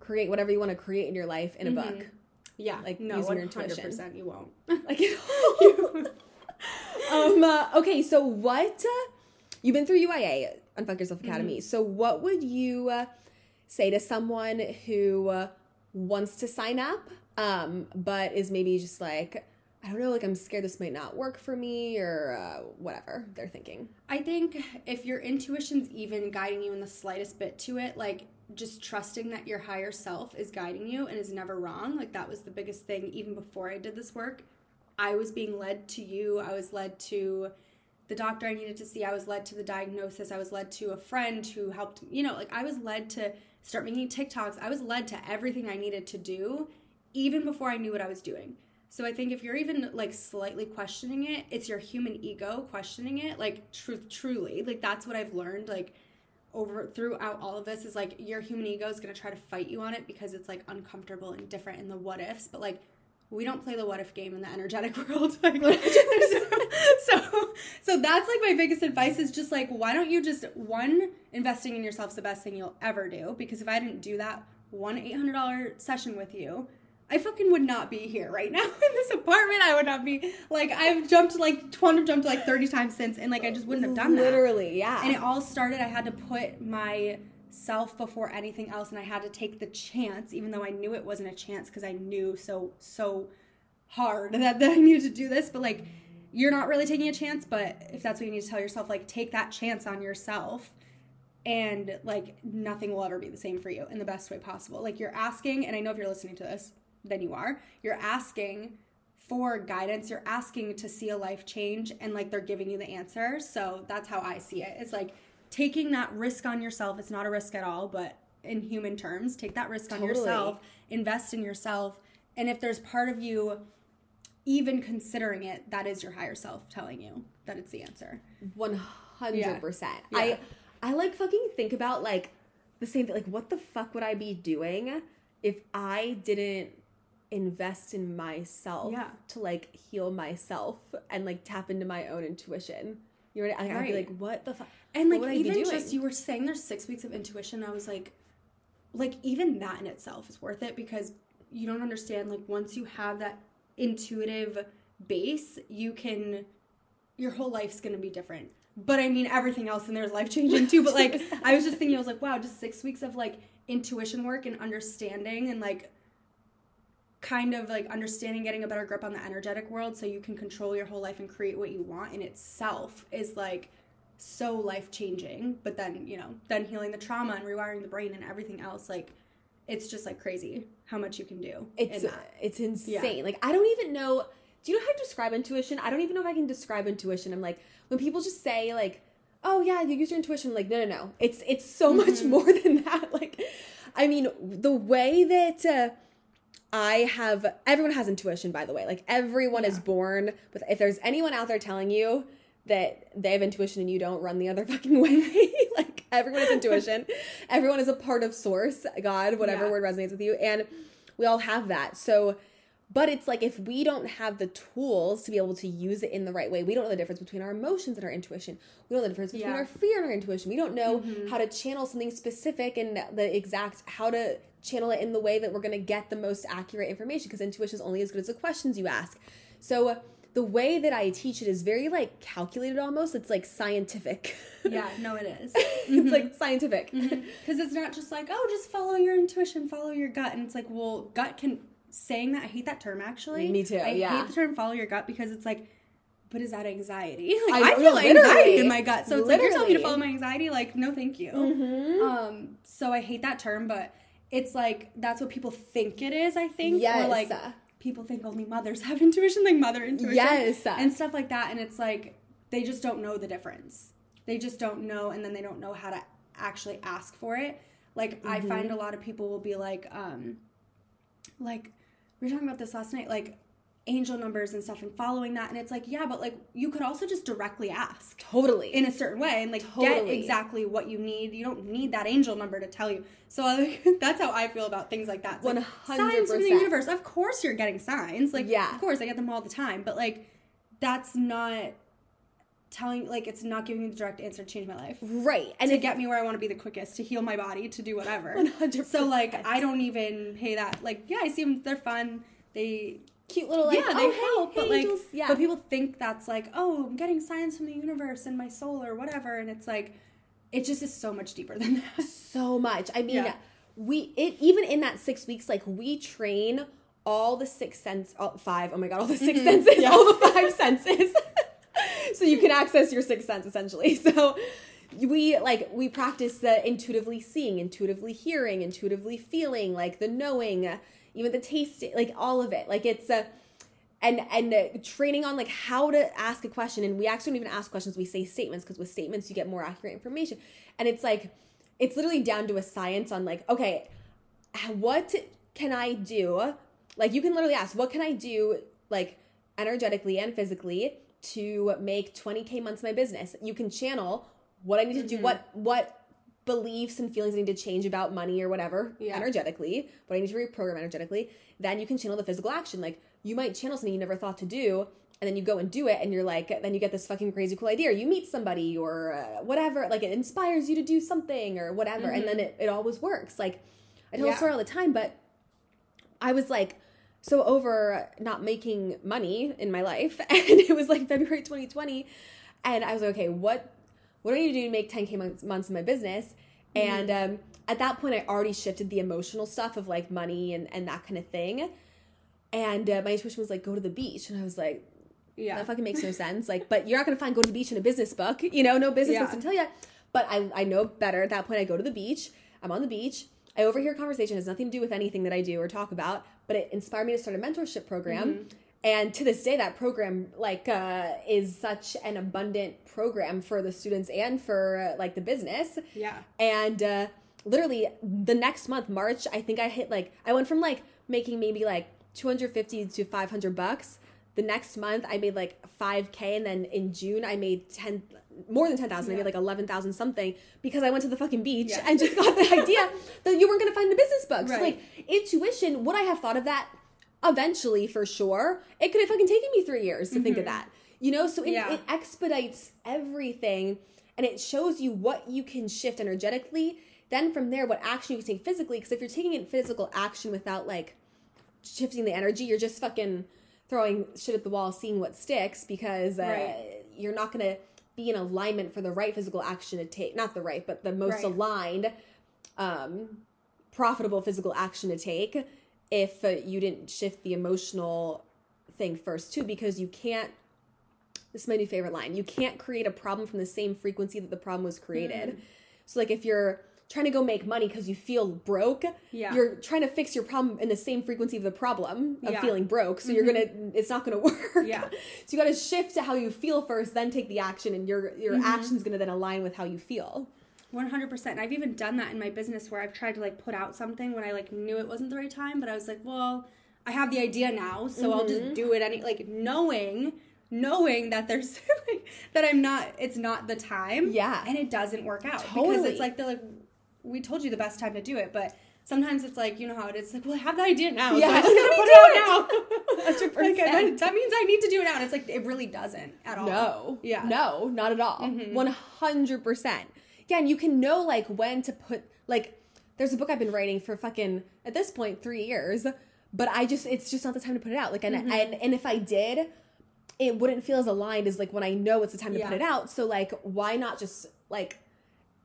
create whatever you want to create in your life in a book. yeah Like, no using your 100% intuition. you won't Like, [LAUGHS] [LAUGHS] um, uh, okay, so what uh, you've been through UYA Unfuck Yourself Academy. So, what would you uh, say to someone who uh, wants to sign up, um, but is maybe just like, I don't know, like I'm scared this might not work for me or uh, whatever they're thinking. I think if your intuition's even guiding you in the slightest bit to it, like just trusting that your higher self is guiding you and is never wrong, like that was the biggest thing even before I did this work. I was being led to you. I was led to the doctor I needed to see. I was led to the diagnosis. I was led to a friend who helped, you know, like I was led to start making TikToks. I was led to everything I needed to do even before I knew what I was doing. So I think if you're even like slightly questioning it, it's your human ego questioning it. Like truth truly. Like that's what I've learned like over throughout all of this is like your human ego is going to try to fight you on it because it's like uncomfortable and different in the what ifs, but like we don't play the what if game in the energetic [LAUGHS] world. Like, [LAUGHS] so, so that's like my biggest advice is just like, why don't you just one investing in yourself is the best thing you'll ever do? Because if I didn't do that one eight hundred dollar session with you, I fucking would not be here right now [LAUGHS] in this apartment. I would not be like I've jumped like twenty jumped like thirty times since, and like I just wouldn't have done that. Literally, yeah. And it all started. I had to put my self before anything else and I had to take the chance even though I knew it wasn't a chance because I knew so so hard [LAUGHS] that, that I needed to do this but like you're not really taking a chance but if that's what you need to tell yourself like take that chance on yourself and like nothing will ever be the same for you in the best way possible. Like you're asking and I know if you're listening to this then you are you're asking for guidance you're asking to see a life change and like they're giving you the answer so that's how I see it. It's like taking that risk on yourself it's not a risk at all but in human terms take that risk on yourself invest in yourself and if there's part of you even considering it that is your higher self telling you that it's the answer One hundred percent. Yeah. I I like fucking think about like the same thing. Like, what the fuck would I be doing if I didn't invest in myself Yeah. to like heal myself and like tap into my own intuition? You know, what I- I'd be like, what the fuck? and like what would I be even just you were saying there's six weeks of intuition i was like like even that in itself is worth it because you don't understand like once you have that intuitive base you can your whole life's gonna be different but i mean everything else in there is life changing too but like [LAUGHS] i was just thinking i was like wow just six weeks of like intuition work and understanding and like kind of like understanding getting a better grip on the energetic world so you can control your whole life and create what you want in itself is like so life changing but then you know then healing the trauma and rewiring the brain and everything else like it's just like crazy how much you can do It's in it's insane. Like I don't even know. Do you know how to describe intuition? I don't even know if I can describe intuition. I'm like when people just say like, "Oh yeah, you use your intuition." I'm like no, no, no. It's it's so much Mm-hmm. more [LAUGHS] than that. Like, I mean, the way that. Uh, I have everyone has intuition by the way. Like everyone is born with if there's anyone out there telling you that they have intuition and you don't run the other [LAUGHS] fucking way. [LAUGHS] like everyone has intuition. [LAUGHS] everyone is a part of source, God, whatever Yeah. word resonates with you and we all have that. So but it's like if we don't have the tools to be able to use it in the right way, we don't know the difference between our emotions and our intuition. We don't know the difference between Yeah. our fear and our intuition. We don't know mm-hmm. how to channel something specific and the exact how to channel it in the way that we're going to get the most accurate information because intuition is only as good as the questions you ask. So the way that I teach it is very like calculated almost. It's like scientific. [LAUGHS] yeah no it is [LAUGHS] it's like scientific. because it's not just like oh just follow your intuition follow your gut and it's like well gut can saying that i hate that term actually Me too, i yeah. hate the term follow your gut because it's like but is that anxiety [LAUGHS] like, I i, feel literally. anxiety in my gut so it's like you're telling me to follow my anxiety like no thank you Mhm. um so i hate that term but it's like that's what people think it is i think Yes. or like people think only mothers [LAUGHS] have intuition like mother intuition Yes. and stuff like that and it's like they just don't know the difference they just don't know and then they don't know how to actually ask for it like i Mm-hmm. find a lot of people will be like um like we were talking about this last night like angel numbers and stuff and following that and it's like yeah but like you could also just directly ask Totally. in a certain way and like get exactly what you need. You don't need that angel number to tell you. So like, [LAUGHS] that's how I feel about things like that. It's like, signs from the universe. Of course you're getting signs. Like Yeah. of course I get them all the time. But like that's not telling like it's not giving me the direct answer to change my life. right. And to if get me where I want to be the quickest, to heal my body, to do whatever. [LAUGHS] 100%. So like I don't even pay that. Like yeah, I see them. They're fun. They cute little like yeah, they oh, hey, help, but hey, like, angels. yeah. but people think that's like, oh, I'm getting signs from the universe and my soul or whatever, and it's like, it just is so much deeper than that. [LAUGHS] so much. I mean, Yeah. we it even in that six weeks, like we train all the six sense, all, five. Oh my god, all the 6 mm-hmm. senses, Yeah. all the five [LAUGHS] senses, [LAUGHS] so you can access your sixth sense essentially. So we like we practice the intuitively seeing, intuitively hearing, intuitively feeling, like the knowing, even the taste, like all of it. Like it's a and and training on like how to ask a question and we actually don't even ask questions we say statements because with statements you get more accurate information. And it's like it's literally down to a science on like okay what can i do? Like you can literally ask what can i do like energetically and physically to make 20k months my business? You can channel what i need to do mm-hmm. what what beliefs and feelings I need to change about money or whatever Yeah. energetically, but I need to reprogram energetically, then you can channel the physical action. Like you might channel something you never thought to do, and then you go and do it, and you're like, then you get this fucking crazy cool idea, or you meet somebody or uh, whatever, like it inspires you to do something or whatever, and then it, it always works. Like I tell Yeah. a story all the time, but I was like so over not making money in my life, [LAUGHS] and it was like February 2020, and I was like, okay, what what do I need to do to make 10k months, months in my business? And um, at that point, I already shifted the emotional stuff of like money and and that kind of thing. And uh, my intuition was like, go to the beach, and I was like, Yeah. that fucking makes no sense. Like, but you're not gonna find go to the beach in a business book, you know, no business Yeah. books can tell you. But I, I know better. At that point, I go to the beach. I'm on the beach. I overhear a conversation has nothing to do with anything that I do or talk about, but it inspired me to start a mentorship program. Mm-hmm. And to this day, that program like uh, is such an abundant program for the students and for uh, like the business. Yeah. And uh, literally the next month, March, I think I hit like I went from like making maybe like 250 to 500 bucks. The next month, I made like 5k, and then in June, I made 10 more than 10,000. I Yeah. made like 11,000 something because I went to the fucking beach Yeah. and just got the idea [LAUGHS] that you weren't gonna find the business books. Right. Like intuition, would I have thought of that? Eventually, for sure. It could have fucking taken me three years to think of that. You know, so it, Mm-hmm. Yeah. it expedites everything and it shows you what you can shift energetically. Then from there, what action you can take physically. Because if you're taking in physical action without like shifting the energy, you're just fucking throwing shit at the wall, seeing what sticks. Because uh, Right. you're not gonna be in alignment for the right physical action to take. Not the right, but the most Right. aligned, um, profitable physical action to take if uh, you didn't shift the emotional thing first too. Because you can't this is my new favorite line. You can't create a problem from the same frequency that the problem was created. Mm. So, like, if you're trying to go make money because you feel broke, Yeah. you're trying to fix your problem in the same frequency of the problem of Yeah. Mm-hmm. feeling broke. So you're gonna, it's not gonna [LAUGHS] work. Yeah. So you got to shift to how you feel first, then take the action, and your your Mm-hmm. action's gonna then align with how you feel. 100% and i've even done that in my business where i've tried to like put out something when i like knew it wasn't the right time but i was like well i have the idea now so mm-hmm. i'll just mm-hmm. do it any like knowing knowing that there's [LAUGHS] like, that i'm not it's not the time. Yeah. And it doesn't work out totally. because it's like they're like we told you the best time to do it but sometimes it's like you know how it is like well i have the idea now yeah so i just gonna put it out now. [LAUGHS] Like, I, that means i need to do it now and it's like it really doesn't at all. No. Yeah. No not at all. Mm-hmm. 100% again, you can know like when to put like there's a book I've been writing for fucking at this point 3 years, but I just it's just not the time to put it out. Like and mm-hmm. and, and if I did, it wouldn't feel as aligned as like when I know it's the time to yeah. put it out. So like why not just like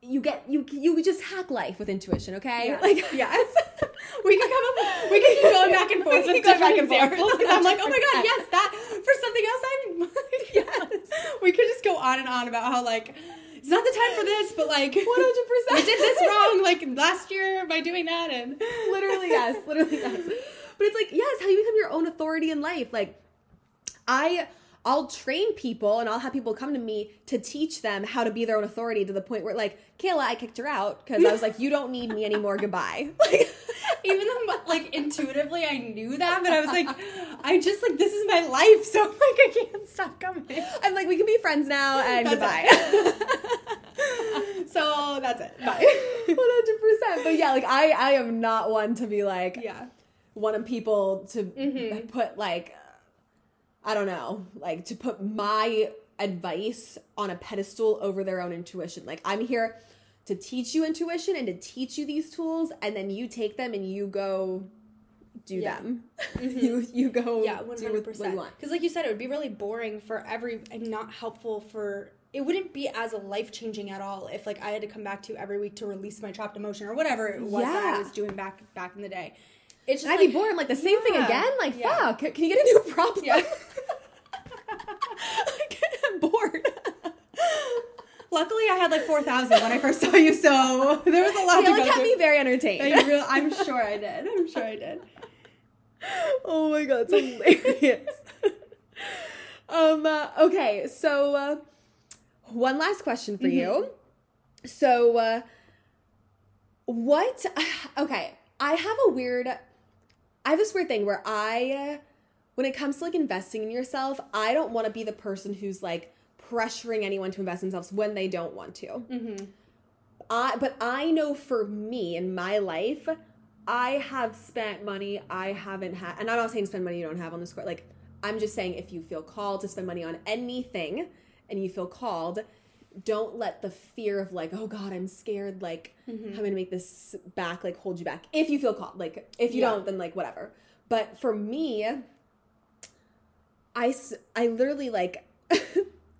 you get you you just hack life with intuition, okay? Like yes. [LAUGHS] we can come up we can keep going back and [LAUGHS] forth with different examples. And I'm like, oh my god, [LAUGHS] yes, that for something else I'm yes. We could just go on and on about how like it's not the time for this, but like [LAUGHS] 100 100%. we did this wrong like last year by doing that, and [LAUGHS] literally yes. Literally yes. But it's like yes how you become your own authority in life. Like i i'll train people and i'll have people come to me to teach them how to be their own authority to the point where like kayla i kicked her out because i was like you don't need me anymore. Goodbye. [LAUGHS] Like even though like intuitively I knew that, but I was like, I just like this is my life, so [LAUGHS] like I can't stop coming. i'm like we can be friends now [LAUGHS] and That's goodbye [LAUGHS] so that's it. Bye. 100% but yeah like i i am not one to be like yeah. wanting people to Mhm. put like I don't know, like to put my advice on a pedestal over their own intuition. Like I'm here to teach you intuition and to teach you these tools and then you take them and you go do Yeah. them. [LAUGHS] Mm-hmm. you you go Yeah, do what hundred you percent. want. Because, like you said, it would be really boring for every and not helpful for. It wouldn't be as life changing at all if like I had to come back to you every week to release my trapped emotion or whatever it was that I was doing back back in the day. It's just I'd like, be bored. Like the same thing again. Like Yeah. fuck. Can you get a new problem? Yeah. [LAUGHS] I'm bored. Luckily, I had like four thousand when I first saw you, so [LAUGHS] there was a lot Kayla go kept through. me very entertained. I real- I'm sure I did. I'm sure I did. [LAUGHS] oh my god, it's hilarious. [LAUGHS] um. Uh, okay. So, uh, one last question for you. So, uh, what? [SIGHS] Okay, I have a weird. I have this weird thing where I, uh, when it comes to like investing in yourself, I don't want to be the person who's like pressuring anyone to invest themselves when they don't want to. Mm-hmm. I but I know for me in my life, I have spent money I haven't had, and I'm not saying spend money you don't have on the square. Like I'm just saying, if you feel called to spend money on anything, and you feel called, don't let the fear of like, oh God, I'm scared, like I'm gonna make this back, like hold you back. If you feel called, like if you Yeah. don't, then like whatever. But for me, I, I literally like [LAUGHS]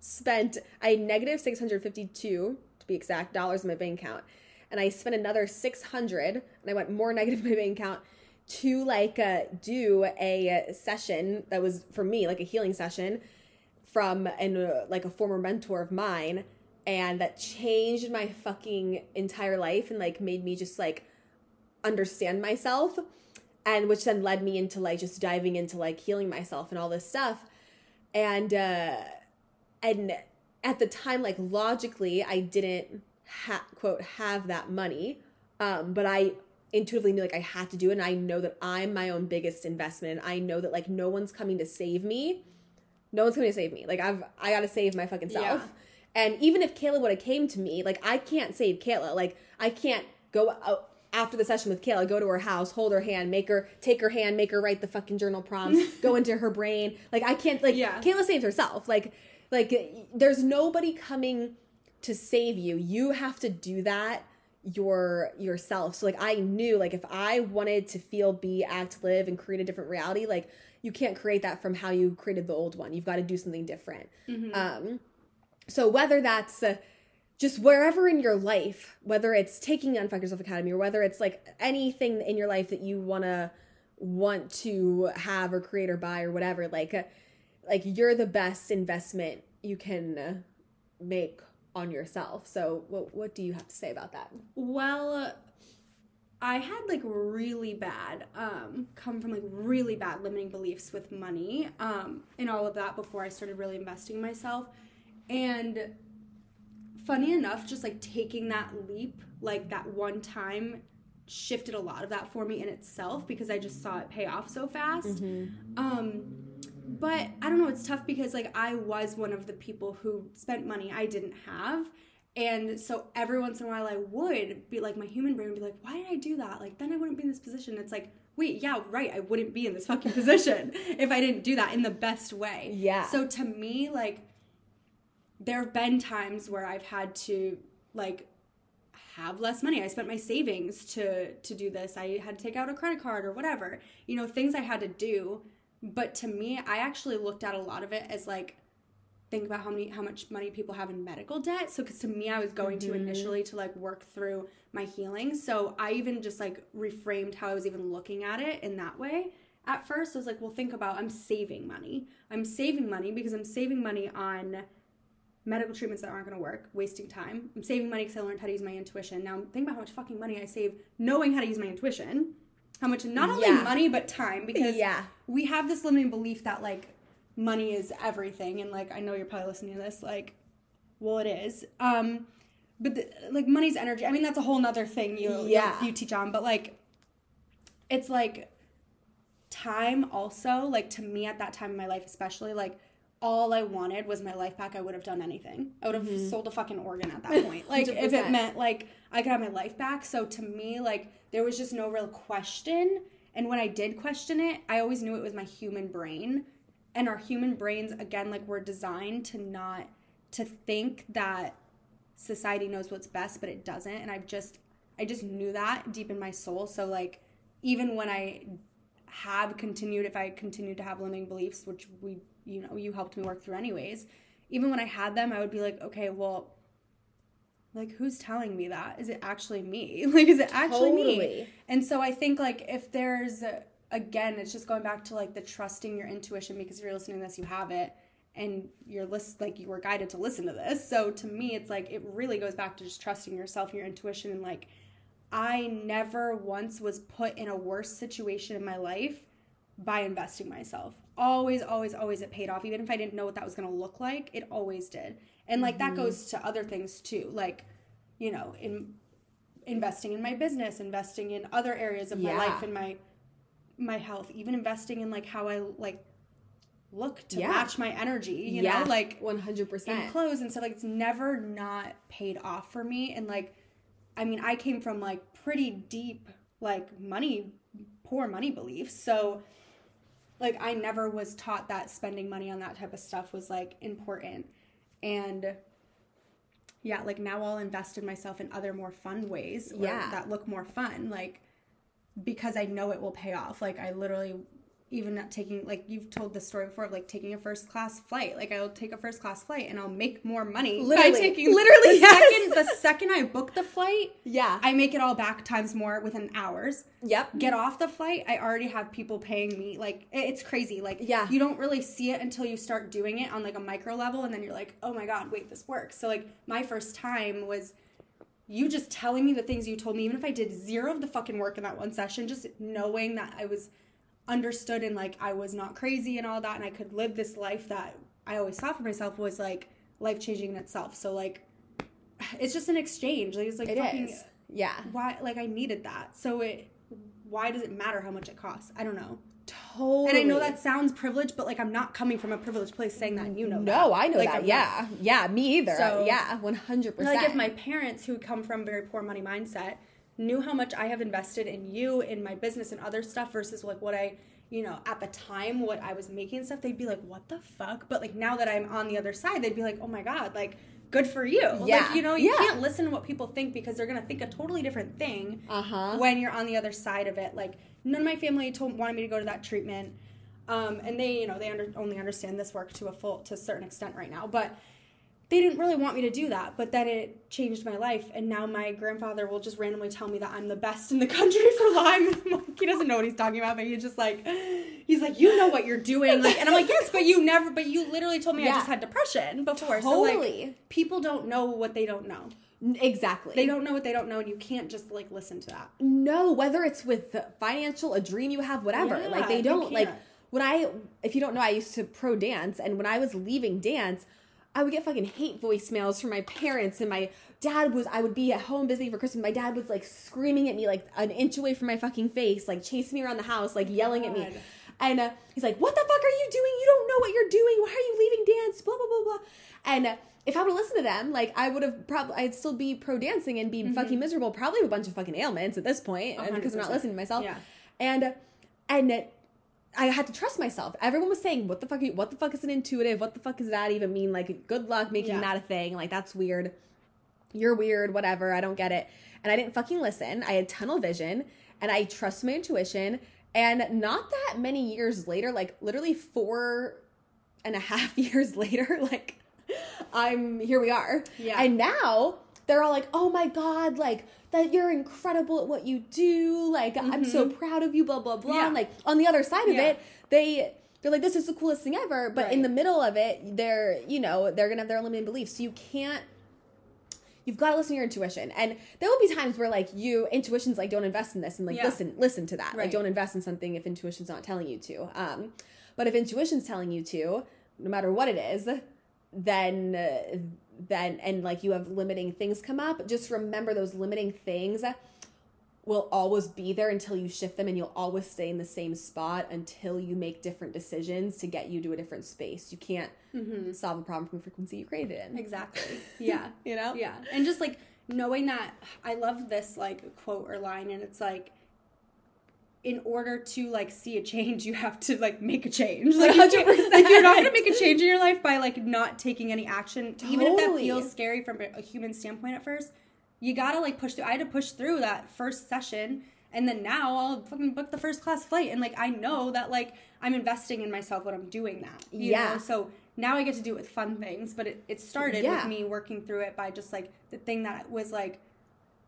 spent a negative 652 to be exact dollars in my bank account. And I spent another 600 and I went more [LAUGHS] negative in my bank account to like uh, do a session that was for me like a healing session from an uh, like a former mentor of mine and that changed my fucking entire life and like made me just like understand myself and which then led me into like just diving into like healing myself and all this stuff. And uh and at the time like logically i didn't ha- quote have that money um but i intuitively knew like i had to do it and i know that i'm my own biggest investment i know that like no one's coming to save me no one's coming to save me like i've i gotta save my fucking self Yeah. and even if kayla would have came to me like i can't save kayla like i can't go out after the session with Kayla, go to her house, hold her hand, make her take her hand, make her write the fucking journal prompts, [LAUGHS] go into her brain. Like I can't like Yeah. Kayla saves herself. Like like there's nobody coming to save you. You have to do that your yourself. So like I knew like if I wanted to feel, be, act, live and create a different reality, like you can't create that from how you created the old one. You've got to do something different. Um so whether that's uh, just wherever in your life, whether it's taking Unfuck Yourself Academy or whether it's like anything in your life that you wanna want to have or create or buy or whatever, like uh, like you're the best investment you can make on yourself. So what what do you have to say about that? Well, I had like really bad, um, come from like really bad limiting beliefs with money, um, and all of that before I started really investing in myself. And funny enough, just like taking that leap, like that one time, shifted a lot of that for me in itself because I just saw it pay off so fast. Um, but I don't know, it's tough because like I was one of the people who spent money I didn't have. And so every once in a while I would be like my human brain would be like, why did I do that? Like then I wouldn't be in this position. It's like, wait, yeah, right, I wouldn't be in this fucking [LAUGHS] position if I didn't do that in the best way. Yeah. So to me, like there have been times where I've had to like have less money. I spent my savings to to do this. I had to take out a credit card or whatever. You know, things I had to do. But to me, I actually looked at a lot of it as like think about how many how much money people have in medical debt. So cuz to me I was going to mm-hmm. initially to like work through my healing. So I even just like reframed how I was even looking at it in that way. At first I was like, well think about I'm saving money. I'm saving money because I'm saving money on medical treatments that aren't going to work, wasting time. I'm saving money because I learned how to use my intuition. Now think about how much fucking money I save knowing how to use my intuition. How much not only Yeah. money but time because Yeah. we have this limiting belief that like money is everything and like I know you're probably listening to this like well it is. Um but the, like money's energy. I mean that's a whole nother thing you Yeah. you, you teach on but like it's like time also like to me at that time in my life especially like all I wanted was my life back I would have done anything. I would have sold a fucking organ at that point. Like if it [LAUGHS] meant like I could have my life back. So to me like there was just no real question. And when I did question it I always knew it was my human brain. And our human brains again like we're designed to not to think that society knows what's best but it doesn't. And I've just I just knew that deep in my soul. So like even when I have continued if I continued to have limiting beliefs, which we you know, you helped me work through anyways, even when I had them, I would be like, okay, well like who's telling me that? Is it actually me? [LAUGHS] Like is it actually me? And so I think like if there's again, it's just going back to like the trusting your intuition because if you're listening to this, you have it and you're list like you were guided to listen to this. So to me, it's like it really goes back to just trusting yourself and your intuition and like I never once was put in a worse situation in my life by investing myself. Always, always, always it paid off. Even if I didn't know what that was going to look like, it always did. And like that mm-hmm. goes to other things too. Like, you know, in investing in my business, investing in other areas of my life and my my health, even investing in like how I like look to Yeah. match my energy, you yeah, know, like one hundred in percent. clothes and stuff like it's never not paid off for me and like i mean i came from like pretty deep like money poor money beliefs so like i never was taught that spending money on that type of stuff was like important and yeah like now i'll invest in myself in other more fun ways Yeah. that look more fun like because i know it will pay off like i literally even not taking like you've told this story before of like taking a first class flight like i'll take a first class flight and i'll make more money Literally. by taking Literally, [LAUGHS] the yes. second the second i book the flight Yeah. i make it all back times more within hours yep. get off the flight i already have people paying me like it's crazy like Yeah. you don't really see it until you start doing it on like a micro level and then you're like oh my god wait this works so like my first time was you just telling me the things you told me even if i did zero of the fucking work in that one session just knowing that i was understood and like i was not crazy and all that and i could live this life that i always saw for myself was like life changing in itself so like [SIGHS] it's just an exchange like it's like It fucking is. Yeah. why like I needed that. So it why does it matter how much it costs? I don't know. Totally. And I know that sounds privileged, but like I'm not coming from a privileged place saying that and you know No, that. I know Like, that. I'm Yeah. Yeah. Me either. So- yeah. 100. percent Like if my parents who come from very poor money mindset knew how much I have invested in you, in my business and other stuff versus like what I you know, at the time what I was making and stuff, they'd be like, What the fuck? But like now that I'm on the other side, they'd be like, Oh my god, like good for you. Yeah. Like, you know, you Yeah. can't listen to what people think because they're gonna think a totally different thing. Uh huh. when you're on the other side of it. Like none of my family told wanted me to go to that treatment, um, and they you know they under, only understand this work to a full to a certain extent right now, but they didn't really want me to do that. But then it changed my life, and now my grandfather will just randomly tell me that I'm the best in the [LAUGHS] country for. And I'm [LAUGHS] like, he doesn't know what he's talking about, but he's just like, he's like, you know what you're doing, like, and I'm like, yes, but you never, but you literally told me I just had depression before. So like, Totally. people don't know what they don't know. Exactly. They don't know what they don't know, and you can't just like listen to that. No, whether it's with financial, a dream you have, whatever. Yeah, like they don't like when I if you don't know, I used to pro dance and when I was leaving dance, I would get fucking hate voicemails from my parents and my dad was I would be at home visiting for Christmas. My dad was like screaming at me like an inch away from my fucking face, like chasing me around the house, like yelling at me. And uh, he's like, "What the fuck are you doing? You don't know what you're doing. Why are you leaving dance? Blah blah blah blah." And uh, if I would listen to them, like I would have probably, I'd still be pro dancing and be fucking miserable, probably with a bunch of fucking ailments at this point, point, because I'm not listening to myself. Yeah. And uh, and it, I had to trust myself. Everyone was saying, "What the fuck? Are you, what the fuck is an intuitive? What the fuck does that even mean? Like, good luck making Yeah. that a thing. Like, that's weird. You're weird. Whatever. I don't get it." And I didn't fucking listen. I had tunnel vision, and I trust my intuition. And not that many years later, like literally four and a half [LAUGHS] years later, [LAUGHS] like I'm here we are. Yeah. And now they're all like, "Oh my god, like that you're incredible at what you do. Like I'm so proud of you, blah blah blah." Mm-hmm. Yeah. And like on the other side of Yeah. it, they they're like, "This is the coolest thing ever." But in the middle of it, they're, you know, they're going to have their own limiting beliefs. So you can't You've got to listen to your intuition, and there will be times where like you intuition's like don't invest in this, and like Yeah. listen, listen to that. Like don't invest in something if intuition's not telling you to. Um, but if intuition's telling you to, no matter what it is, then uh, then and like you have limiting things come up, just remember those limiting things will always be there until you shift them and you'll always stay in the same spot until you make different decisions to get you to a different space. You can't mm-hmm. solve a problem from the frequency you created in. Exactly. Yeah. [LAUGHS] You know? Yeah. And just like knowing that I love this like quote or line and it's like in order to like see a change, you have to like make a change. Like, you can't- 100%. [LAUGHS] like you're not gonna make a [LAUGHS] change in your life by like not taking any action, even if that feels scary from a human standpoint at first. You gotta like push through. I had to push through that first session, and then now I'll fucking book the first class flight, and like I know that like I'm investing in myself when I'm doing that. Yeah. know? So now I get to do it with fun things, but it, it started Yeah. with me working through it by just like the thing that was like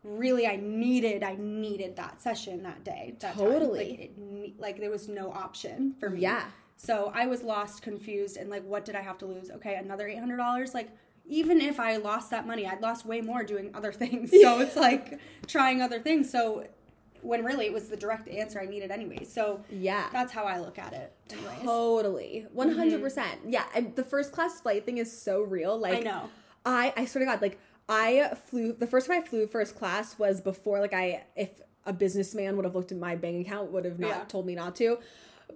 really I needed I needed that session that day. That time. Totally. Like, it, like there was no option for me. Yeah. So I was lost, confused, and like, what did I have to lose? Okay, another eight hundred dollars. Like, even if I lost that money, I'd lost way more doing other [LAUGHS] things. So it's [LAUGHS] like trying other things. So when really it was the direct answer I needed anyway. So Yeah. that's how I look at it. Anyways. Totally. Mm-hmm. 100%. Yeah. And the first class flight thing is so real. Like, I know. I, I swear to God, like, I flew, the first time I flew first class was before, like, I, if a businessman would have looked at my bank account, would have not Yeah. told me not to.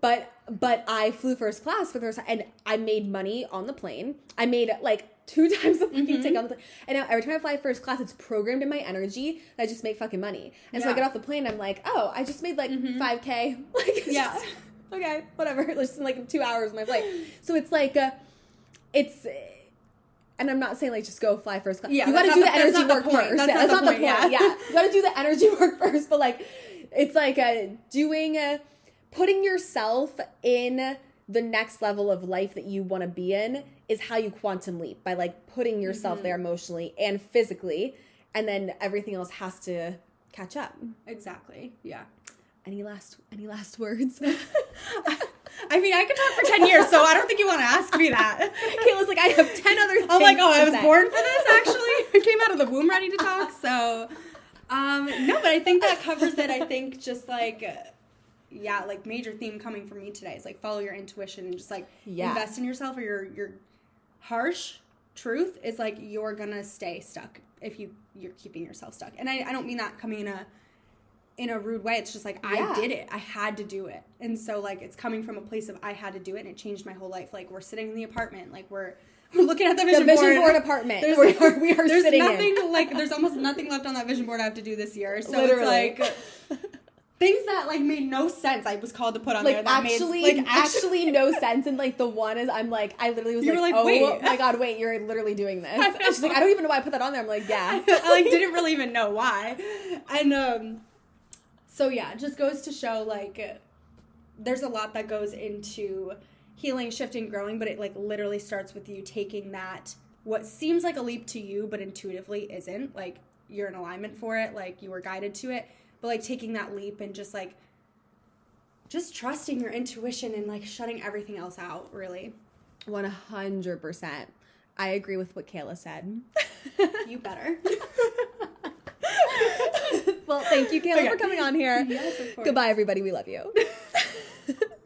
But, but I flew first class for the first time and I made money on the plane. I made like two [LAUGHS] times the fucking Mm-hmm. ticket on the plane. And now every time I fly first class, it's programmed in my energy that I just make fucking money. And so I Mm-hmm. get off the plane, I'm like, oh, I just made like 5K. [LAUGHS] Like, Yeah. just- okay, whatever. [LAUGHS] Just in like two hours of my flight. So it's like, uh, it's, and I'm not saying like just go fly first class. Yeah, you got to do the energy work first. That's not the point. Yeah, yeah. you got to do the energy work first. But like, it's like uh, doing, uh, putting yourself in the next level of life that you want to be in is how you quantum leap by like putting yourself Mm-hmm. there emotionally and physically, and then everything else has to catch up. Exactly. Yeah. Any last any last words? [LAUGHS] [LAUGHS] I mean, I could talk for 10 years, so I don't think you want to ask me that. [LAUGHS] Kayla's like, I have ten other. Things I'm like, oh, I was say." born for this, actually. [LAUGHS] I came out of the womb ready to talk, so. Um, no, but I think that covers it. I think just like, yeah, like major theme coming from me today is like follow your intuition and just like Yeah. invest in yourself or your, your harsh truth is like you're gonna stay stuck if you you're keeping yourself stuck. And I, I don't mean that coming in a in a rude way. It's just like Yeah. I did it. I had to do it. And so like it's coming from a place of I had to do it and it changed my whole life. Like we're sitting in the apartment, like we're [LAUGHS] we're looking at the The vision, vision board board. apartment. There's, [LAUGHS] we [LAUGHS] are, we are there's sitting nothing in. like there's almost nothing left on that vision board I have to do this year. So Literally. it's like things that like made no sense I was called to put on there Like that actually, made like actually no sense. And like the one is, I'm like, I literally was like, like, oh wait. my god, wait, you're literally doing this. She's like, I don't even know why I put that on there. I'm like, yeah. I like didn't really even know why. And um so yeah, it just goes to show like there's a lot that goes into healing, shifting, growing, but it like literally starts with you taking that what seems like a leap to you but intuitively isn't. Like you're in alignment for it, like you were guided to it, but like taking that leap and just like just trusting your intuition and like shutting everything else out, really. 100%. I agree with what Kayla said. You better. [LAUGHS] [LAUGHS] Well, thank you, Kayla, okay. for coming on here. Yes, Goodbye, everybody. We love you. [LAUGHS]